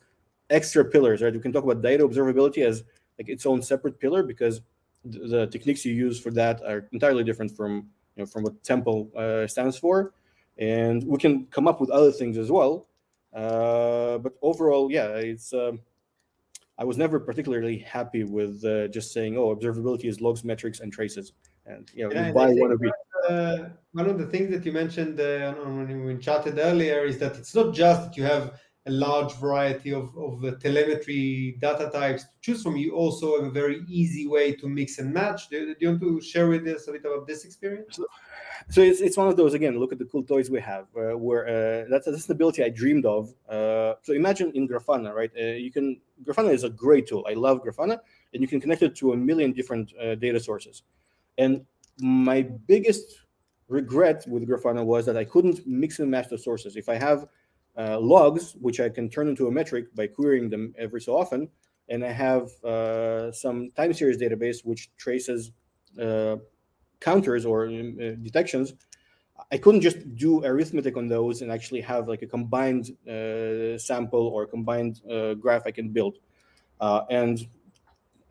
[SPEAKER 2] extra pillars, right? We can talk about data observability as like its own separate pillar because the, techniques you use for that are entirely different from you know from what TEMPLE uh, stands for, and we can come up with other things as well. Uh, but overall, yeah, it's. Um, I was never particularly happy with uh, just saying, "Oh, observability is logs, metrics, and traces," and you know, yeah, buy one of each.
[SPEAKER 1] Uh, one of the things that you mentioned uh, when we chatted earlier is that it's not just that you have a large variety of, of telemetry data types to choose from. You also have a very easy way to mix and match. Do, do you want to share with us a bit about this experience?
[SPEAKER 2] So, so it's, it's one of those again look at the cool toys we have uh, where uh, that's, that's the ability i dreamed of uh, so imagine in grafana right uh, you can grafana is a great tool i love grafana and you can connect it to a million different uh, data sources and my biggest regret with grafana was that i couldn't mix and match the sources if i have uh, logs which i can turn into a metric by querying them every so often and i have some time series database which traces counters or uh, detections, I couldn't just do arithmetic on those and actually have like a combined uh, sample or combined uh, graph I can build. Uh, and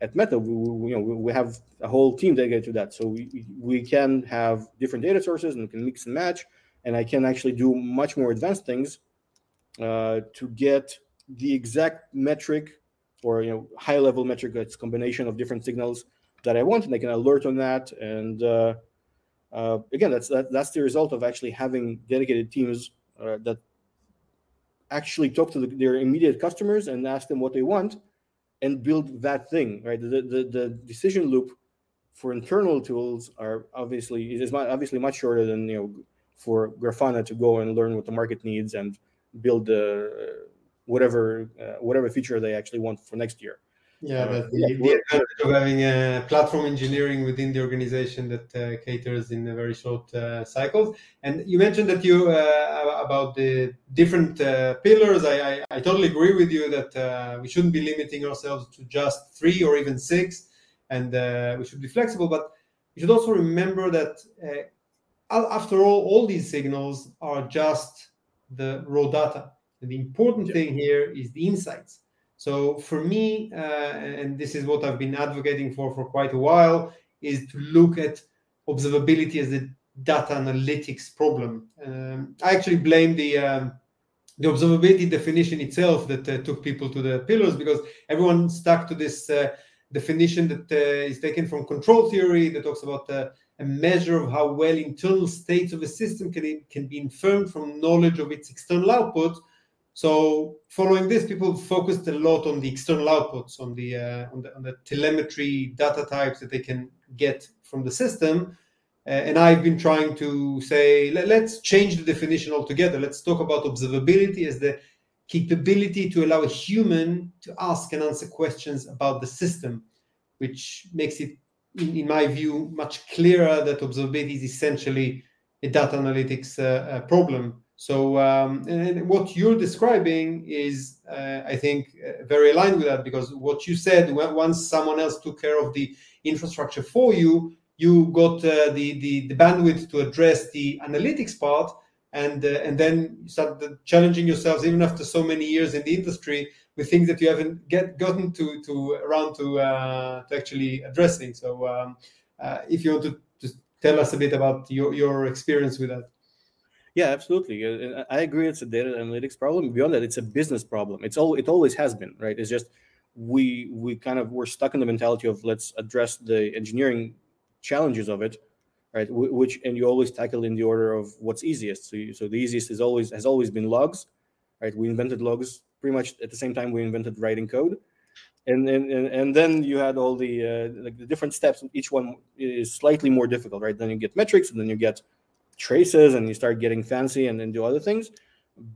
[SPEAKER 2] at Meta, we, we, you know, we have a whole team dedicated to that. So we, we can have different data sources and we can mix and match. And I can actually do much more advanced things uh, to get the exact metric or you know high level metric that's combination of different signals that I want, and I can alert on that. And uh, uh, again, that's that, that's the result of actually having dedicated teams uh, that actually talk to the, their immediate customers and ask them what they want, and build that thing. Right, the the, the decision loop for internal tools are obviously is obviously much shorter than you know for Grafana to go and learn what the market needs and build the whatever uh, whatever feature they actually want for next year.
[SPEAKER 1] Yeah, uh, that's the, the advantage of having a platform engineering within the organization that uh, caters in a very short uh, cycles. And you mentioned that you uh, about the different uh, pillars. I, I, I, totally agree with you that uh, we shouldn't be limiting ourselves to just three or even six, and we should be flexible. But you should also remember that after all, all these signals are just the raw data. And the important yeah. thing here is the insights. So for me, uh, and this is what I've been advocating for for quite a while, is to look at observability as a data analytics problem. Um, I actually blame the um, the observability definition itself that uh, took people to the pillars because everyone stuck to this uh, definition that uh, is taken from control theory that talks about uh, a measure of how well internal states of a system can, can be inferred from knowledge of its external output so following this, people focused a lot on the external outputs, on the, uh, on the, on the telemetry data types that they can get from the system. Uh, and I've been trying to say, let, us change the definition altogether. Let's talk about observability as the capability to allow a human to ask and answer questions about the system, which makes it, in, in my view, much clearer that observability is essentially a data analytics uh, problem. So um, and what you're describing is, uh, I think, uh, very aligned with that because what you said once someone else took care of the infrastructure for you, you got uh, the, the, the bandwidth to address the analytics part, and uh, and then you start challenging yourselves even after so many years in the industry with things that you haven't get gotten to to around to uh, to actually addressing. So um, uh, if you want to just tell us a bit about your your experience with that.
[SPEAKER 2] Yeah, absolutely. I agree. It's a data analytics problem. Beyond that, it's a business problem. It's all. It always has been, right? It's just we we kind of we're stuck in the mentality of let's address the engineering challenges of it, right? Which and you always tackle in the order of what's easiest. So, you, so the easiest is always has always been logs, right? We invented logs pretty much at the same time we invented writing code, and and and, and then you had all the uh, like the different steps. Each one is slightly more difficult, right? Then you get metrics, and then you get traces and you start getting fancy and then do other things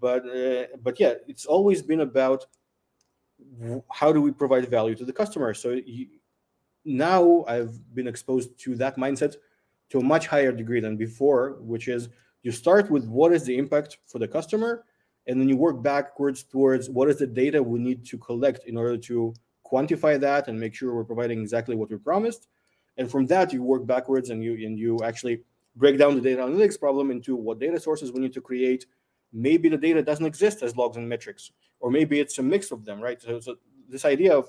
[SPEAKER 2] but uh, but yeah it's always been about how do we provide value to the customer so you, now i've been exposed to that mindset to a much higher degree than before which is you start with what is the impact for the customer and then you work backwards towards what is the data we need to collect in order to quantify that and make sure we're providing exactly what we promised and from that you work backwards and you and you actually break down the data analytics problem into what data sources we need to create. Maybe the data doesn't exist as logs and metrics, or maybe it's a mix of them, right? So, so this idea of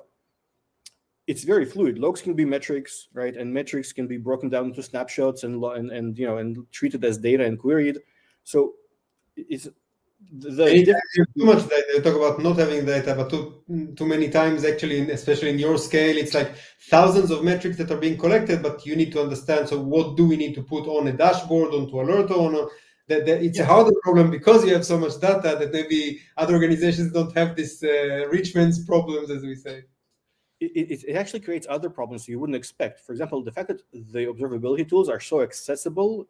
[SPEAKER 2] it's very fluid. Logs can be metrics, right? And metrics can be broken down into snapshots and and, and you know and treated as data and queried. So it's
[SPEAKER 1] the too much data. You talk about not having data, but too too many times actually, in, especially in your scale, it's like thousands of metrics that are being collected, but you need to understand. So what do we need to put on a dashboard, onto alert on? That, that it's yeah. a harder problem because you have so much data that maybe other organizations don't have this uh, Richmond's problems, as we say.
[SPEAKER 2] It, it, it, actually creates other problems you wouldn't expect. For example, the fact that the observability tools are so accessible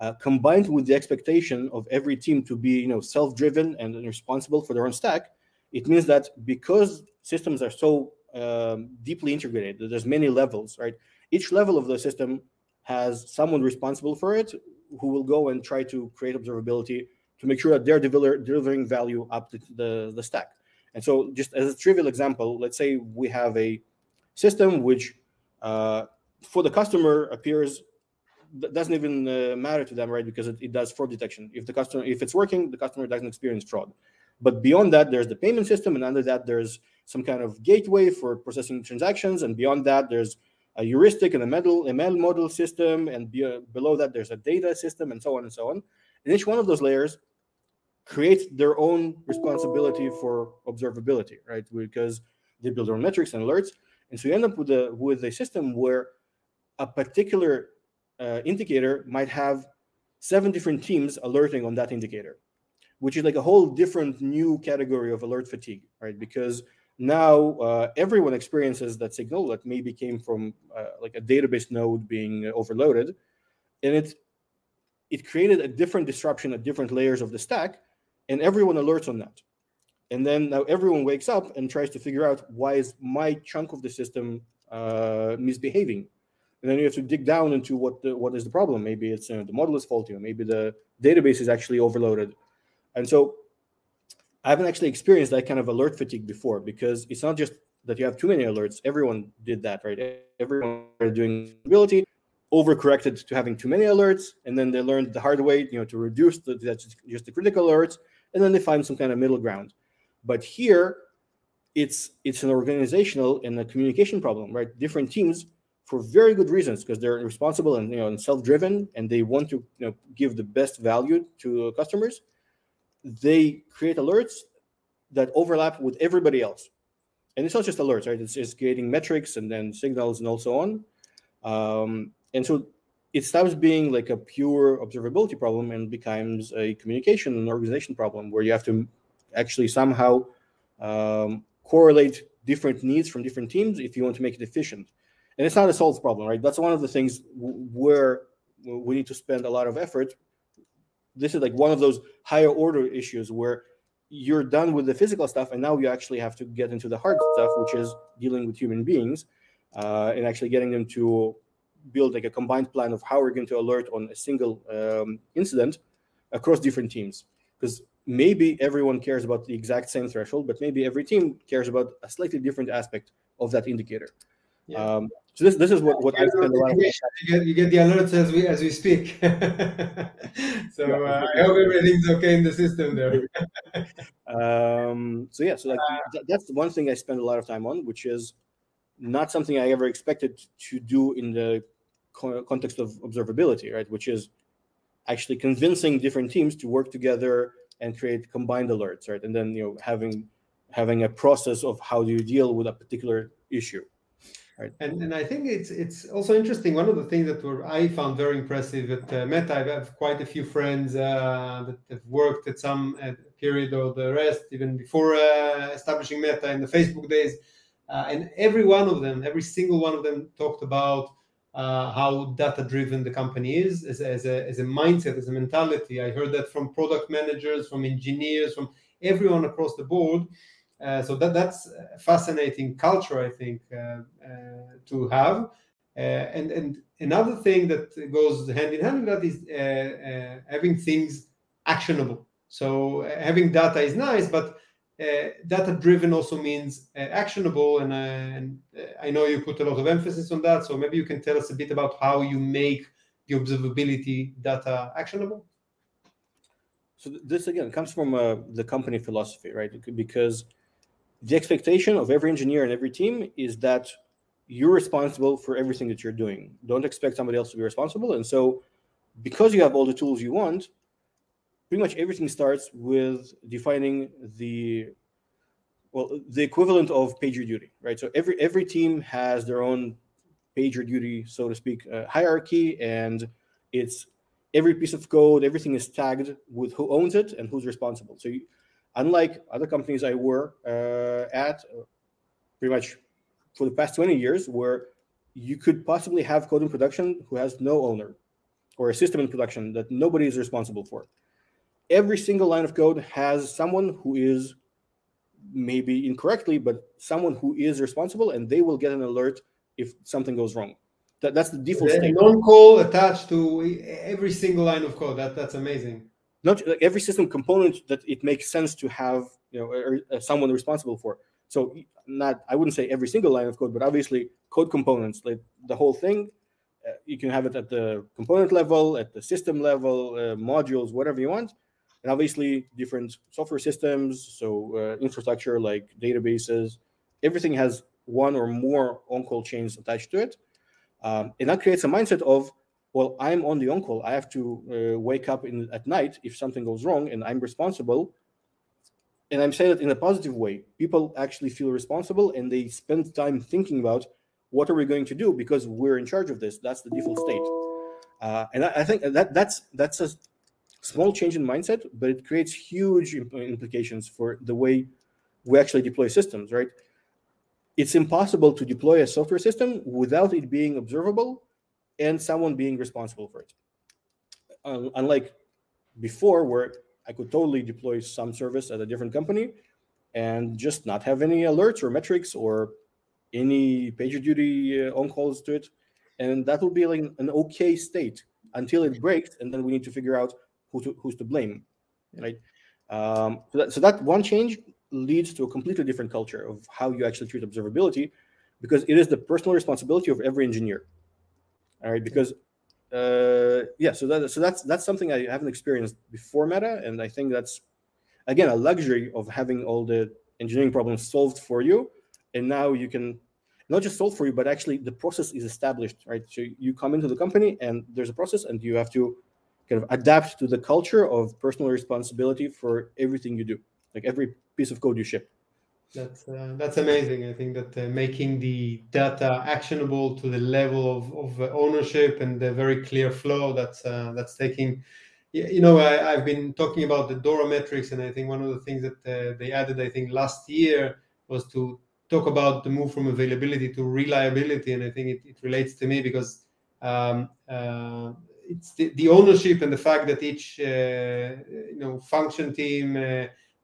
[SPEAKER 2] uh, combined with the expectation of every team to be you know self-driven and responsible for their own stack it means that because systems are so um, deeply integrated there's many levels right? Each level of the system has someone responsible for it who will go and try to create observability to make sure that they're deliver, delivering value up to the, the stack. And so just as a trivial example let's say we have a system which uh, for the customer appears doesn't even uh, matter to them, right? Because it, it does fraud detection. If the customer, if it's working, the customer doesn't experience fraud. But beyond that, there's the payment system, and under that, there's some kind of gateway for processing transactions, and beyond that, there's a heuristic and a model, ML model system, and be, uh, below that, there's a data system, and so on and so on. And each one of those layers creates their own responsibility for observability, right? Because they build their own metrics and alerts, and so you end up with a with a system where a particular uh, indicator might have seven different teams alerting on that indicator, which is like a whole different new category of alert fatigue, right? Because now uh, everyone experiences that signal that maybe came from uh, like a database node being overloaded, and it it created a different disruption at different layers of the stack, and everyone alerts on that. And then now everyone wakes up and tries to figure out why is my chunk of the system uh, misbehaving and then you have to dig down into what the, what is the problem. Maybe it's know, the model is faulty, or maybe the database is actually overloaded. And so I haven't actually experienced that kind of alert fatigue before because it's not just that you have too many alerts. Everyone did that, right? Everyone doing ability overcorrected to having too many alerts, and then they learned the hard way, you know, to reduce the, that's just the critical alerts, and then they find some kind of middle ground. But here, it's it's an organizational and a communication problem, right? Different teams for very good reasons because they're responsible and you know and self-driven and they want to you know give the best value to customers. They create alerts that overlap with everybody else. And it's not just alerts right? It's just creating metrics and then signals and also on. Um, and so it stops being like a pure observability problem and becomes a communication and organization problem where you have to actually somehow um, correlate different needs from different teams if you want to make it efficient and it's not a solved problem, right? That's one of the things where we need to spend a lot of effort. This is like one of those higher order issues where you're done with the physical stuff, and now you actually have to get into the hard stuff, which is dealing with human beings uh, and actually getting them to build like a combined plan of how we're going to alert on a single um, incident across different teams. Because maybe everyone cares about the exact same threshold, but maybe every team cares about a slightly different aspect of that indicator. Yeah. Um, so this this is what, what I spend a lot of
[SPEAKER 1] you get, you get the alerts as we as we speak. so uh, I hope everything's okay in the system there.
[SPEAKER 2] um, so yeah, so like uh, that's one thing I spend a lot of time on, which is not something I ever expected to do in the context of observability, right? Which is actually convincing different teams to work together and create combined alerts, right? And then you know having having a process of how do you deal with a particular issue.
[SPEAKER 1] Right. And and I think it's it's also interesting. One of the things that were I found very impressive at uh, Meta, I have quite a few friends uh, that have worked at some uh, period or the rest, even before uh, establishing Meta in the Facebook days, uh, and every one of them, every single one of them, talked about uh, how data driven the company is as, as, a, as a mindset, as a mentality. I heard that from product managers, from engineers, from everyone across the board. Uh, so that that's fascinating culture, I think, uh, uh, to have. and and another thing that goes hand in hand with that is having things actionable. So having data is nice, but uh, data driven also means uh, actionable and, uh, and i know you put a lot of emphasis on that so maybe you can tell us a bit about how you make the observability data actionable
[SPEAKER 2] so this again comes from the company philosophy right because the expectation of every engineer and every team is that you're responsible for everything that you're doing. Don't expect somebody else to be responsible. And so, because you have all the tools you want, pretty much everything starts with defining the well the equivalent of pager duty, right? So every every team has their own pager duty, so to speak, uh, hierarchy, and it's every piece of code, everything is tagged with who owns it and who's responsible. So you, unlike other companies I were uh, at, pretty much for the past 20 years, where you could possibly have code in production who has no owner or a system in production that nobody is responsible for. Every single line of code has someone who is maybe incorrectly, but someone who is responsible, and they will get an alert if something goes wrong. That, that's the default
[SPEAKER 1] state. Non-call attached to every single line of code. That that's amazing
[SPEAKER 2] not like every system component that it makes sense to have you know or, or someone responsible for so not i wouldn't say every single line of code but obviously code components like the whole thing uh, you can have it at the component level, at the system level, uh, modules, whatever you want. And obviously, different software systems, so uh, infrastructure like databases, everything has one or more on-call chains attached to it. Um, and that creates a mindset of, well, I'm on the on-call. I have to uh, wake up in, at night if something goes wrong, and I'm responsible. And I'm saying that in a positive way. People actually feel responsible, and they spend time thinking about what are we going to do because we're in charge of this. That's the default state. Uh, and I, I, think that that's that's a small change in mindset, but it creates huge implications for the way we actually deploy systems. Right? It's impossible to deploy a software system without it being observable and someone being responsible for it. unlike before, where I could totally deploy some service at a different company and just not have any alerts or metrics or any PagerDuty uh, on calls to it, and that would be like an okay state until it breaks, and then we need to figure out who to, who's to blame, right? Um, so, that, so that one change leads to a completely different culture of how you actually treat observability, because it is the personal responsibility of every engineer. All right, because uh, yeah, so that so that's that's something I haven't experienced before Meta, and I think that's again a luxury of having all the engineering problems solved for you and now you can not just solve for you, but actually the process is established, right? So you come into the company and there's a process, and you have to kind of adapt to the culture of personal responsibility for everything you do, like every piece of code you ship.
[SPEAKER 1] That's uh, that's amazing. I think that uh, making the data actionable to the level of, of uh, ownership and the very clear flow that's uh, that's taking. You know, I, have been talking about the DORA metrics, and I think one of the things that uh, they added, I think last year, was to talk about the move from availability to reliability, and I think it, it relates to me because um, uh, it's the, the, ownership and the fact that each you know function team,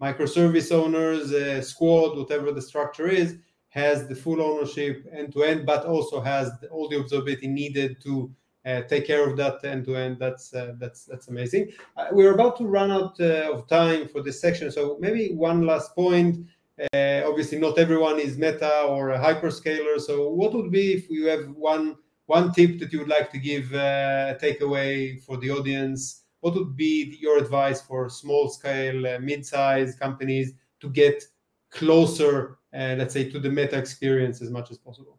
[SPEAKER 1] microservice owners, uh, squad, whatever the structure is, has the full ownership end to end, but also has all the observability needed to uh, take care of that end to end. That's uh, that's that's amazing. Uh, we're about to run out uh, of time for this section, so maybe one last point. Uh, obviously, not everyone is Meta or a hyperscaler. So, what would be if you have one one tip that you would like to give takeaway for the audience? What would be your advice for small scale, uh, mid sized companies to get closer, uh, let's say, to the Meta experience as much as possible?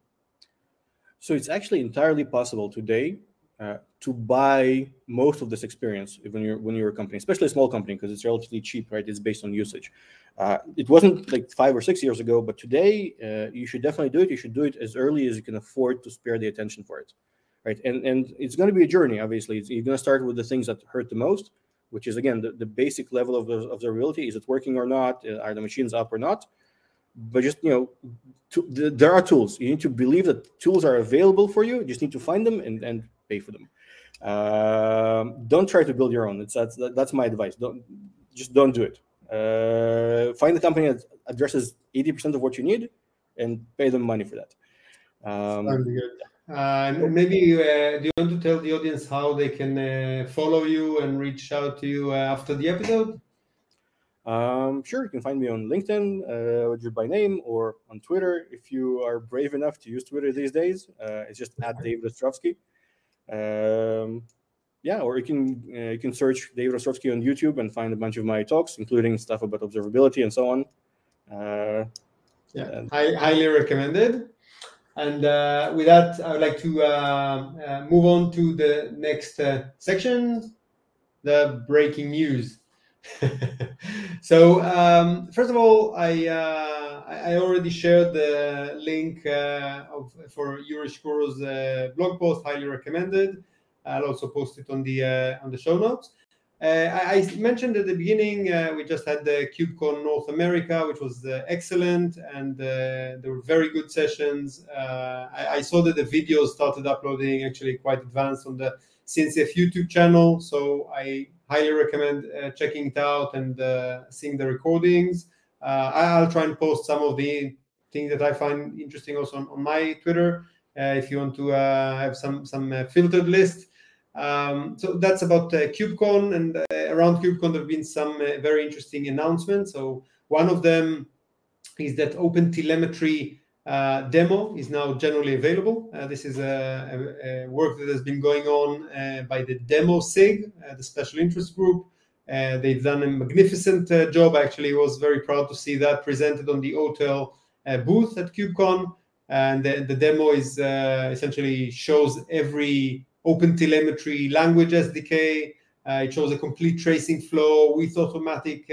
[SPEAKER 2] So, it's actually entirely possible today uh, to buy most of this experience when you're when you're a company, especially a small company, because it's relatively cheap, right? It's based on usage. Uh, it wasn't like five or six years ago, but today uh, you should definitely do it. You should do it as early as you can afford to spare the attention for it, right? And and it's going to be a journey. Obviously, it's, you're going to start with the things that hurt the most, which is again the, the basic level of the observability: is it working or not? Uh, are the machines up or not? But just you know, to, the, there are tools. You need to believe that tools are available for you. You just need to find them and and pay for them. Um, don't try to build your own. It's that's that's my advice. Don't just don't do it. Uh, find a company that addresses 80% of what you need and pay them money for that.
[SPEAKER 1] Um, Uh, maybe uh, do you want to tell the audience how they can uh, follow you and reach out to you uh, after the episode?
[SPEAKER 2] Um, sure, you can find me on LinkedIn, uh, by name, or on Twitter if you are brave enough to use Twitter these days. Uh, it's just at David Ostrovsky. Um, yeah, or you can uh, you can search David Ostrovsky on YouTube and find a bunch of my talks, including stuff about observability and so on.
[SPEAKER 1] Uh, yeah, and... highly recommended. And uh, with that, I would like to uh, uh, move on to the next uh, section, the breaking news. so um, first of all, I I already shared the link of, for Shkuro's blog post, highly recommended. I'll also post it on the uh, on the show notes. Uh, I, I, mentioned at the beginning uh, we just had the KubeCon North America, which was excellent, and there were very good sessions. I, I, saw that the videos started uploading actually quite advanced on the CNCF YouTube channel, so I highly recommend uh, checking it out and uh, seeing the recordings. Uh, I'll try and post some of the things that I find interesting also on, on my Twitter. if you want to have some some filtered list, um, so that's about uh, KubeCon, and uh, around KubeCon there have been some uh, very interesting announcements. So one of them is that OpenTelemetry uh, demo is now generally available. Uh, this is a, a, a, work that has been going on uh, by the Demo SIG, the special interest group. They've done a magnificent job. I actually was very proud to see that presented on the OTEL booth at KubeCon. And the, the demo is essentially shows every open telemetry language SDK. it shows a complete tracing flow with automatic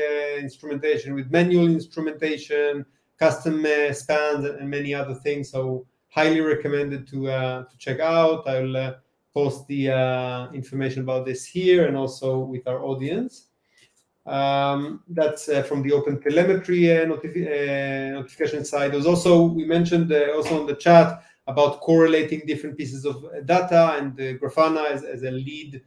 [SPEAKER 1] instrumentation, with manual instrumentation, custom uh, spans and many other things. So highly recommended to uh, to check out. I'll uh, post the uh, information about this here and also with our audience. Um, that's uh, from the Open Telemetry uh, notifi notification side. There's also we mentioned also on the chat about correlating different pieces of data and Grafana as, as a lead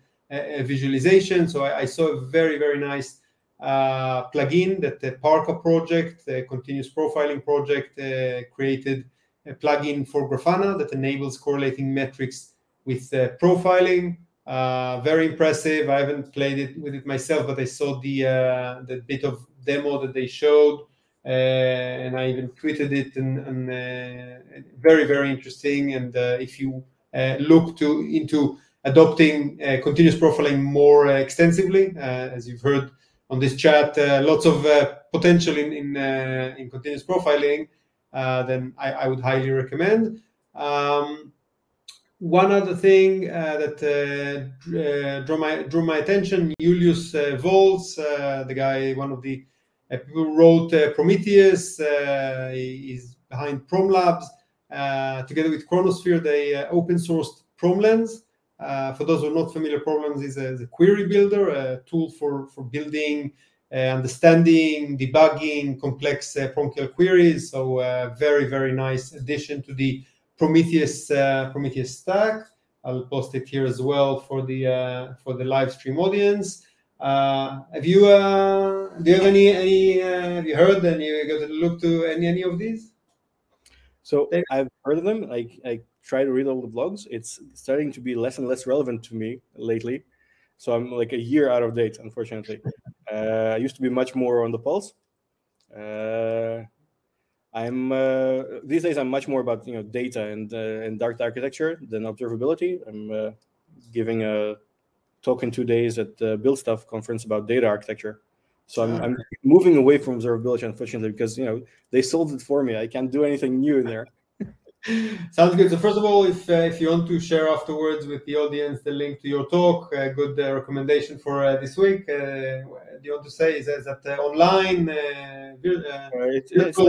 [SPEAKER 1] visualization. So I, I saw a very very nice uh, plugin that the Parka project, the continuous profiling project, uh, created a plugin for Grafana that enables correlating metrics with uh, profiling. Uh, very impressive. I haven't played it with it myself, but I saw the uh, the bit of demo that they showed, uh, and I even tweeted it. And, and very very interesting. And if you look to into adopting continuous profiling more extensively, as you've heard on this chat uh, lots of uh, potential in in, uh, in continuous profiling, then I, I, would highly recommend. Um, one other thing uh, that uh, drew my drew my attention, Julius uh, Volz, the guy, one of the people wrote Prometheus, is behind PromLabs. together with Chronosphere, they open sourced PromLens, uh, for those who are not familiar, PromLens is a, is a query builder, a tool for, for building, uh, understanding, debugging complex uh, PromQL queries. So uh, very, very nice addition to the Prometheus uh, Prometheus stack. I'll post it here as well for the uh, for the live stream audience. Have you uh, do you have any any have you heard and you got to look to any any of these?
[SPEAKER 2] So I've heard of them. I, I try to read all the blogs, it's starting to be less and less relevant to me lately. So I'm like a year out of date, unfortunately. Uh, I used to be much more on the pulse. Uh, I'm uh, these days I'm much more about you know data and uh, and dark architecture than observability. I'm uh, giving a talk in two days at the Build Stuff conference about data architecture. So I'm, I'm moving away from observability, unfortunately, because you know they solved it for me. I can't do anything new in there.
[SPEAKER 1] Sounds good. So first of all, if uh, if you want to share afterwards with the audience the link to your talk, a good uh, recommendation for uh, this week. Uh, do you want to say is that, is that uh, online? Uh,
[SPEAKER 2] it's, it's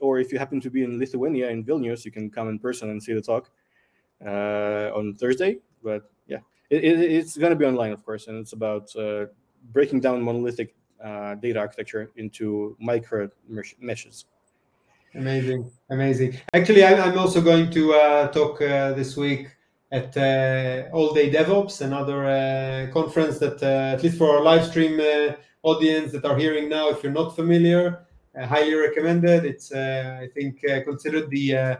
[SPEAKER 2] or if you happen to be in Lithuania in Vilnius, you can come in person and see the talk on Thursday. But it, it, it's going to be online, of course, and it's about breaking down monolithic data architecture into micro meshes.
[SPEAKER 1] Amazing, amazing. Actually, I'm also going to uh, talk uh, this week at uh, All Day DevOps, another uh, conference that, uh, at least for our live stream uh, audience that are hearing now, if you're not familiar, highly recommended. It's, I think, considered the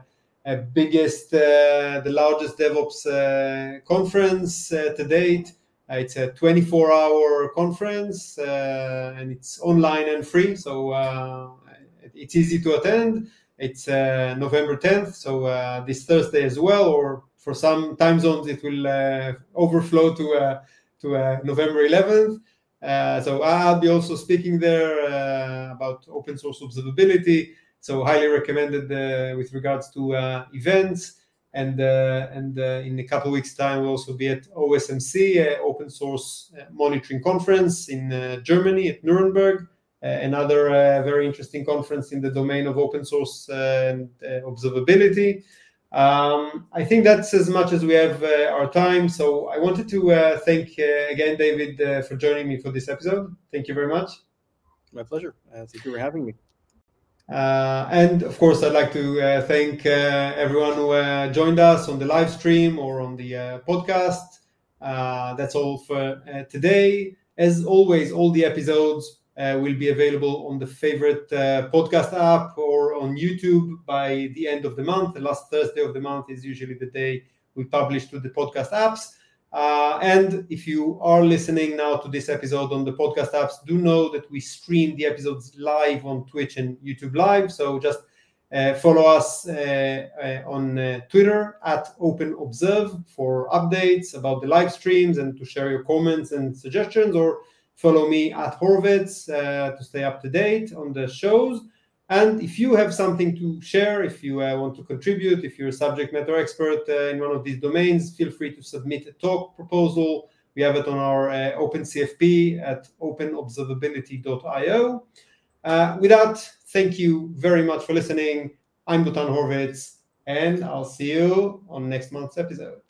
[SPEAKER 1] biggest, the largest DevOps conference to date. it's a 24-hour conference, and it's online and free. So it's easy to attend. It's uh, November 10th, so uh, this Thursday as well, or for some time zones it will uh, overflow to uh, to uh, November 11th. Uh, so I'll be also speaking there about open source observability. So highly recommended with regards to events and uh, and uh, in a couple of weeks' time we'll also be at OSMC, uh, Open Source Monitoring Conference in Germany at Nuremberg. Uh, another uh, very interesting conference in the domain of open source uh, and observability. Um, I think that's as much as we have uh, our time. So I wanted to uh, thank uh, again David for joining me for this episode. Thank you very much.
[SPEAKER 2] My pleasure. thank you for having me.
[SPEAKER 1] Uh, and of course, I'd like to uh, thank uh, everyone who joined us on the live stream or on the podcast. that's all for today. As always, all the episodes uh, will be available on the favorite uh, podcast app or on YouTube by the end of the month. The last Thursday of the month is usually the day we publish to the podcast apps. Uh, and if you are listening now to this episode on the podcast apps, do know that we stream the episodes live on Twitch and YouTube Live. So just Uh, follow us uh, uh, on uh, Twitter at Open Observe for updates about the live streams and to share your comments and suggestions, or follow me at Horovits uh, to stay up to date on the shows. And if you have something to share, if you uh, want to contribute, if you're a subject matter expert in one of these domains, feel free to submit a talk proposal. We have it on our OpenCFP at openobservability.io. Uh, with that, thank you very much for listening. I'm Dotan Horovits, and I'll see you on next month's episode.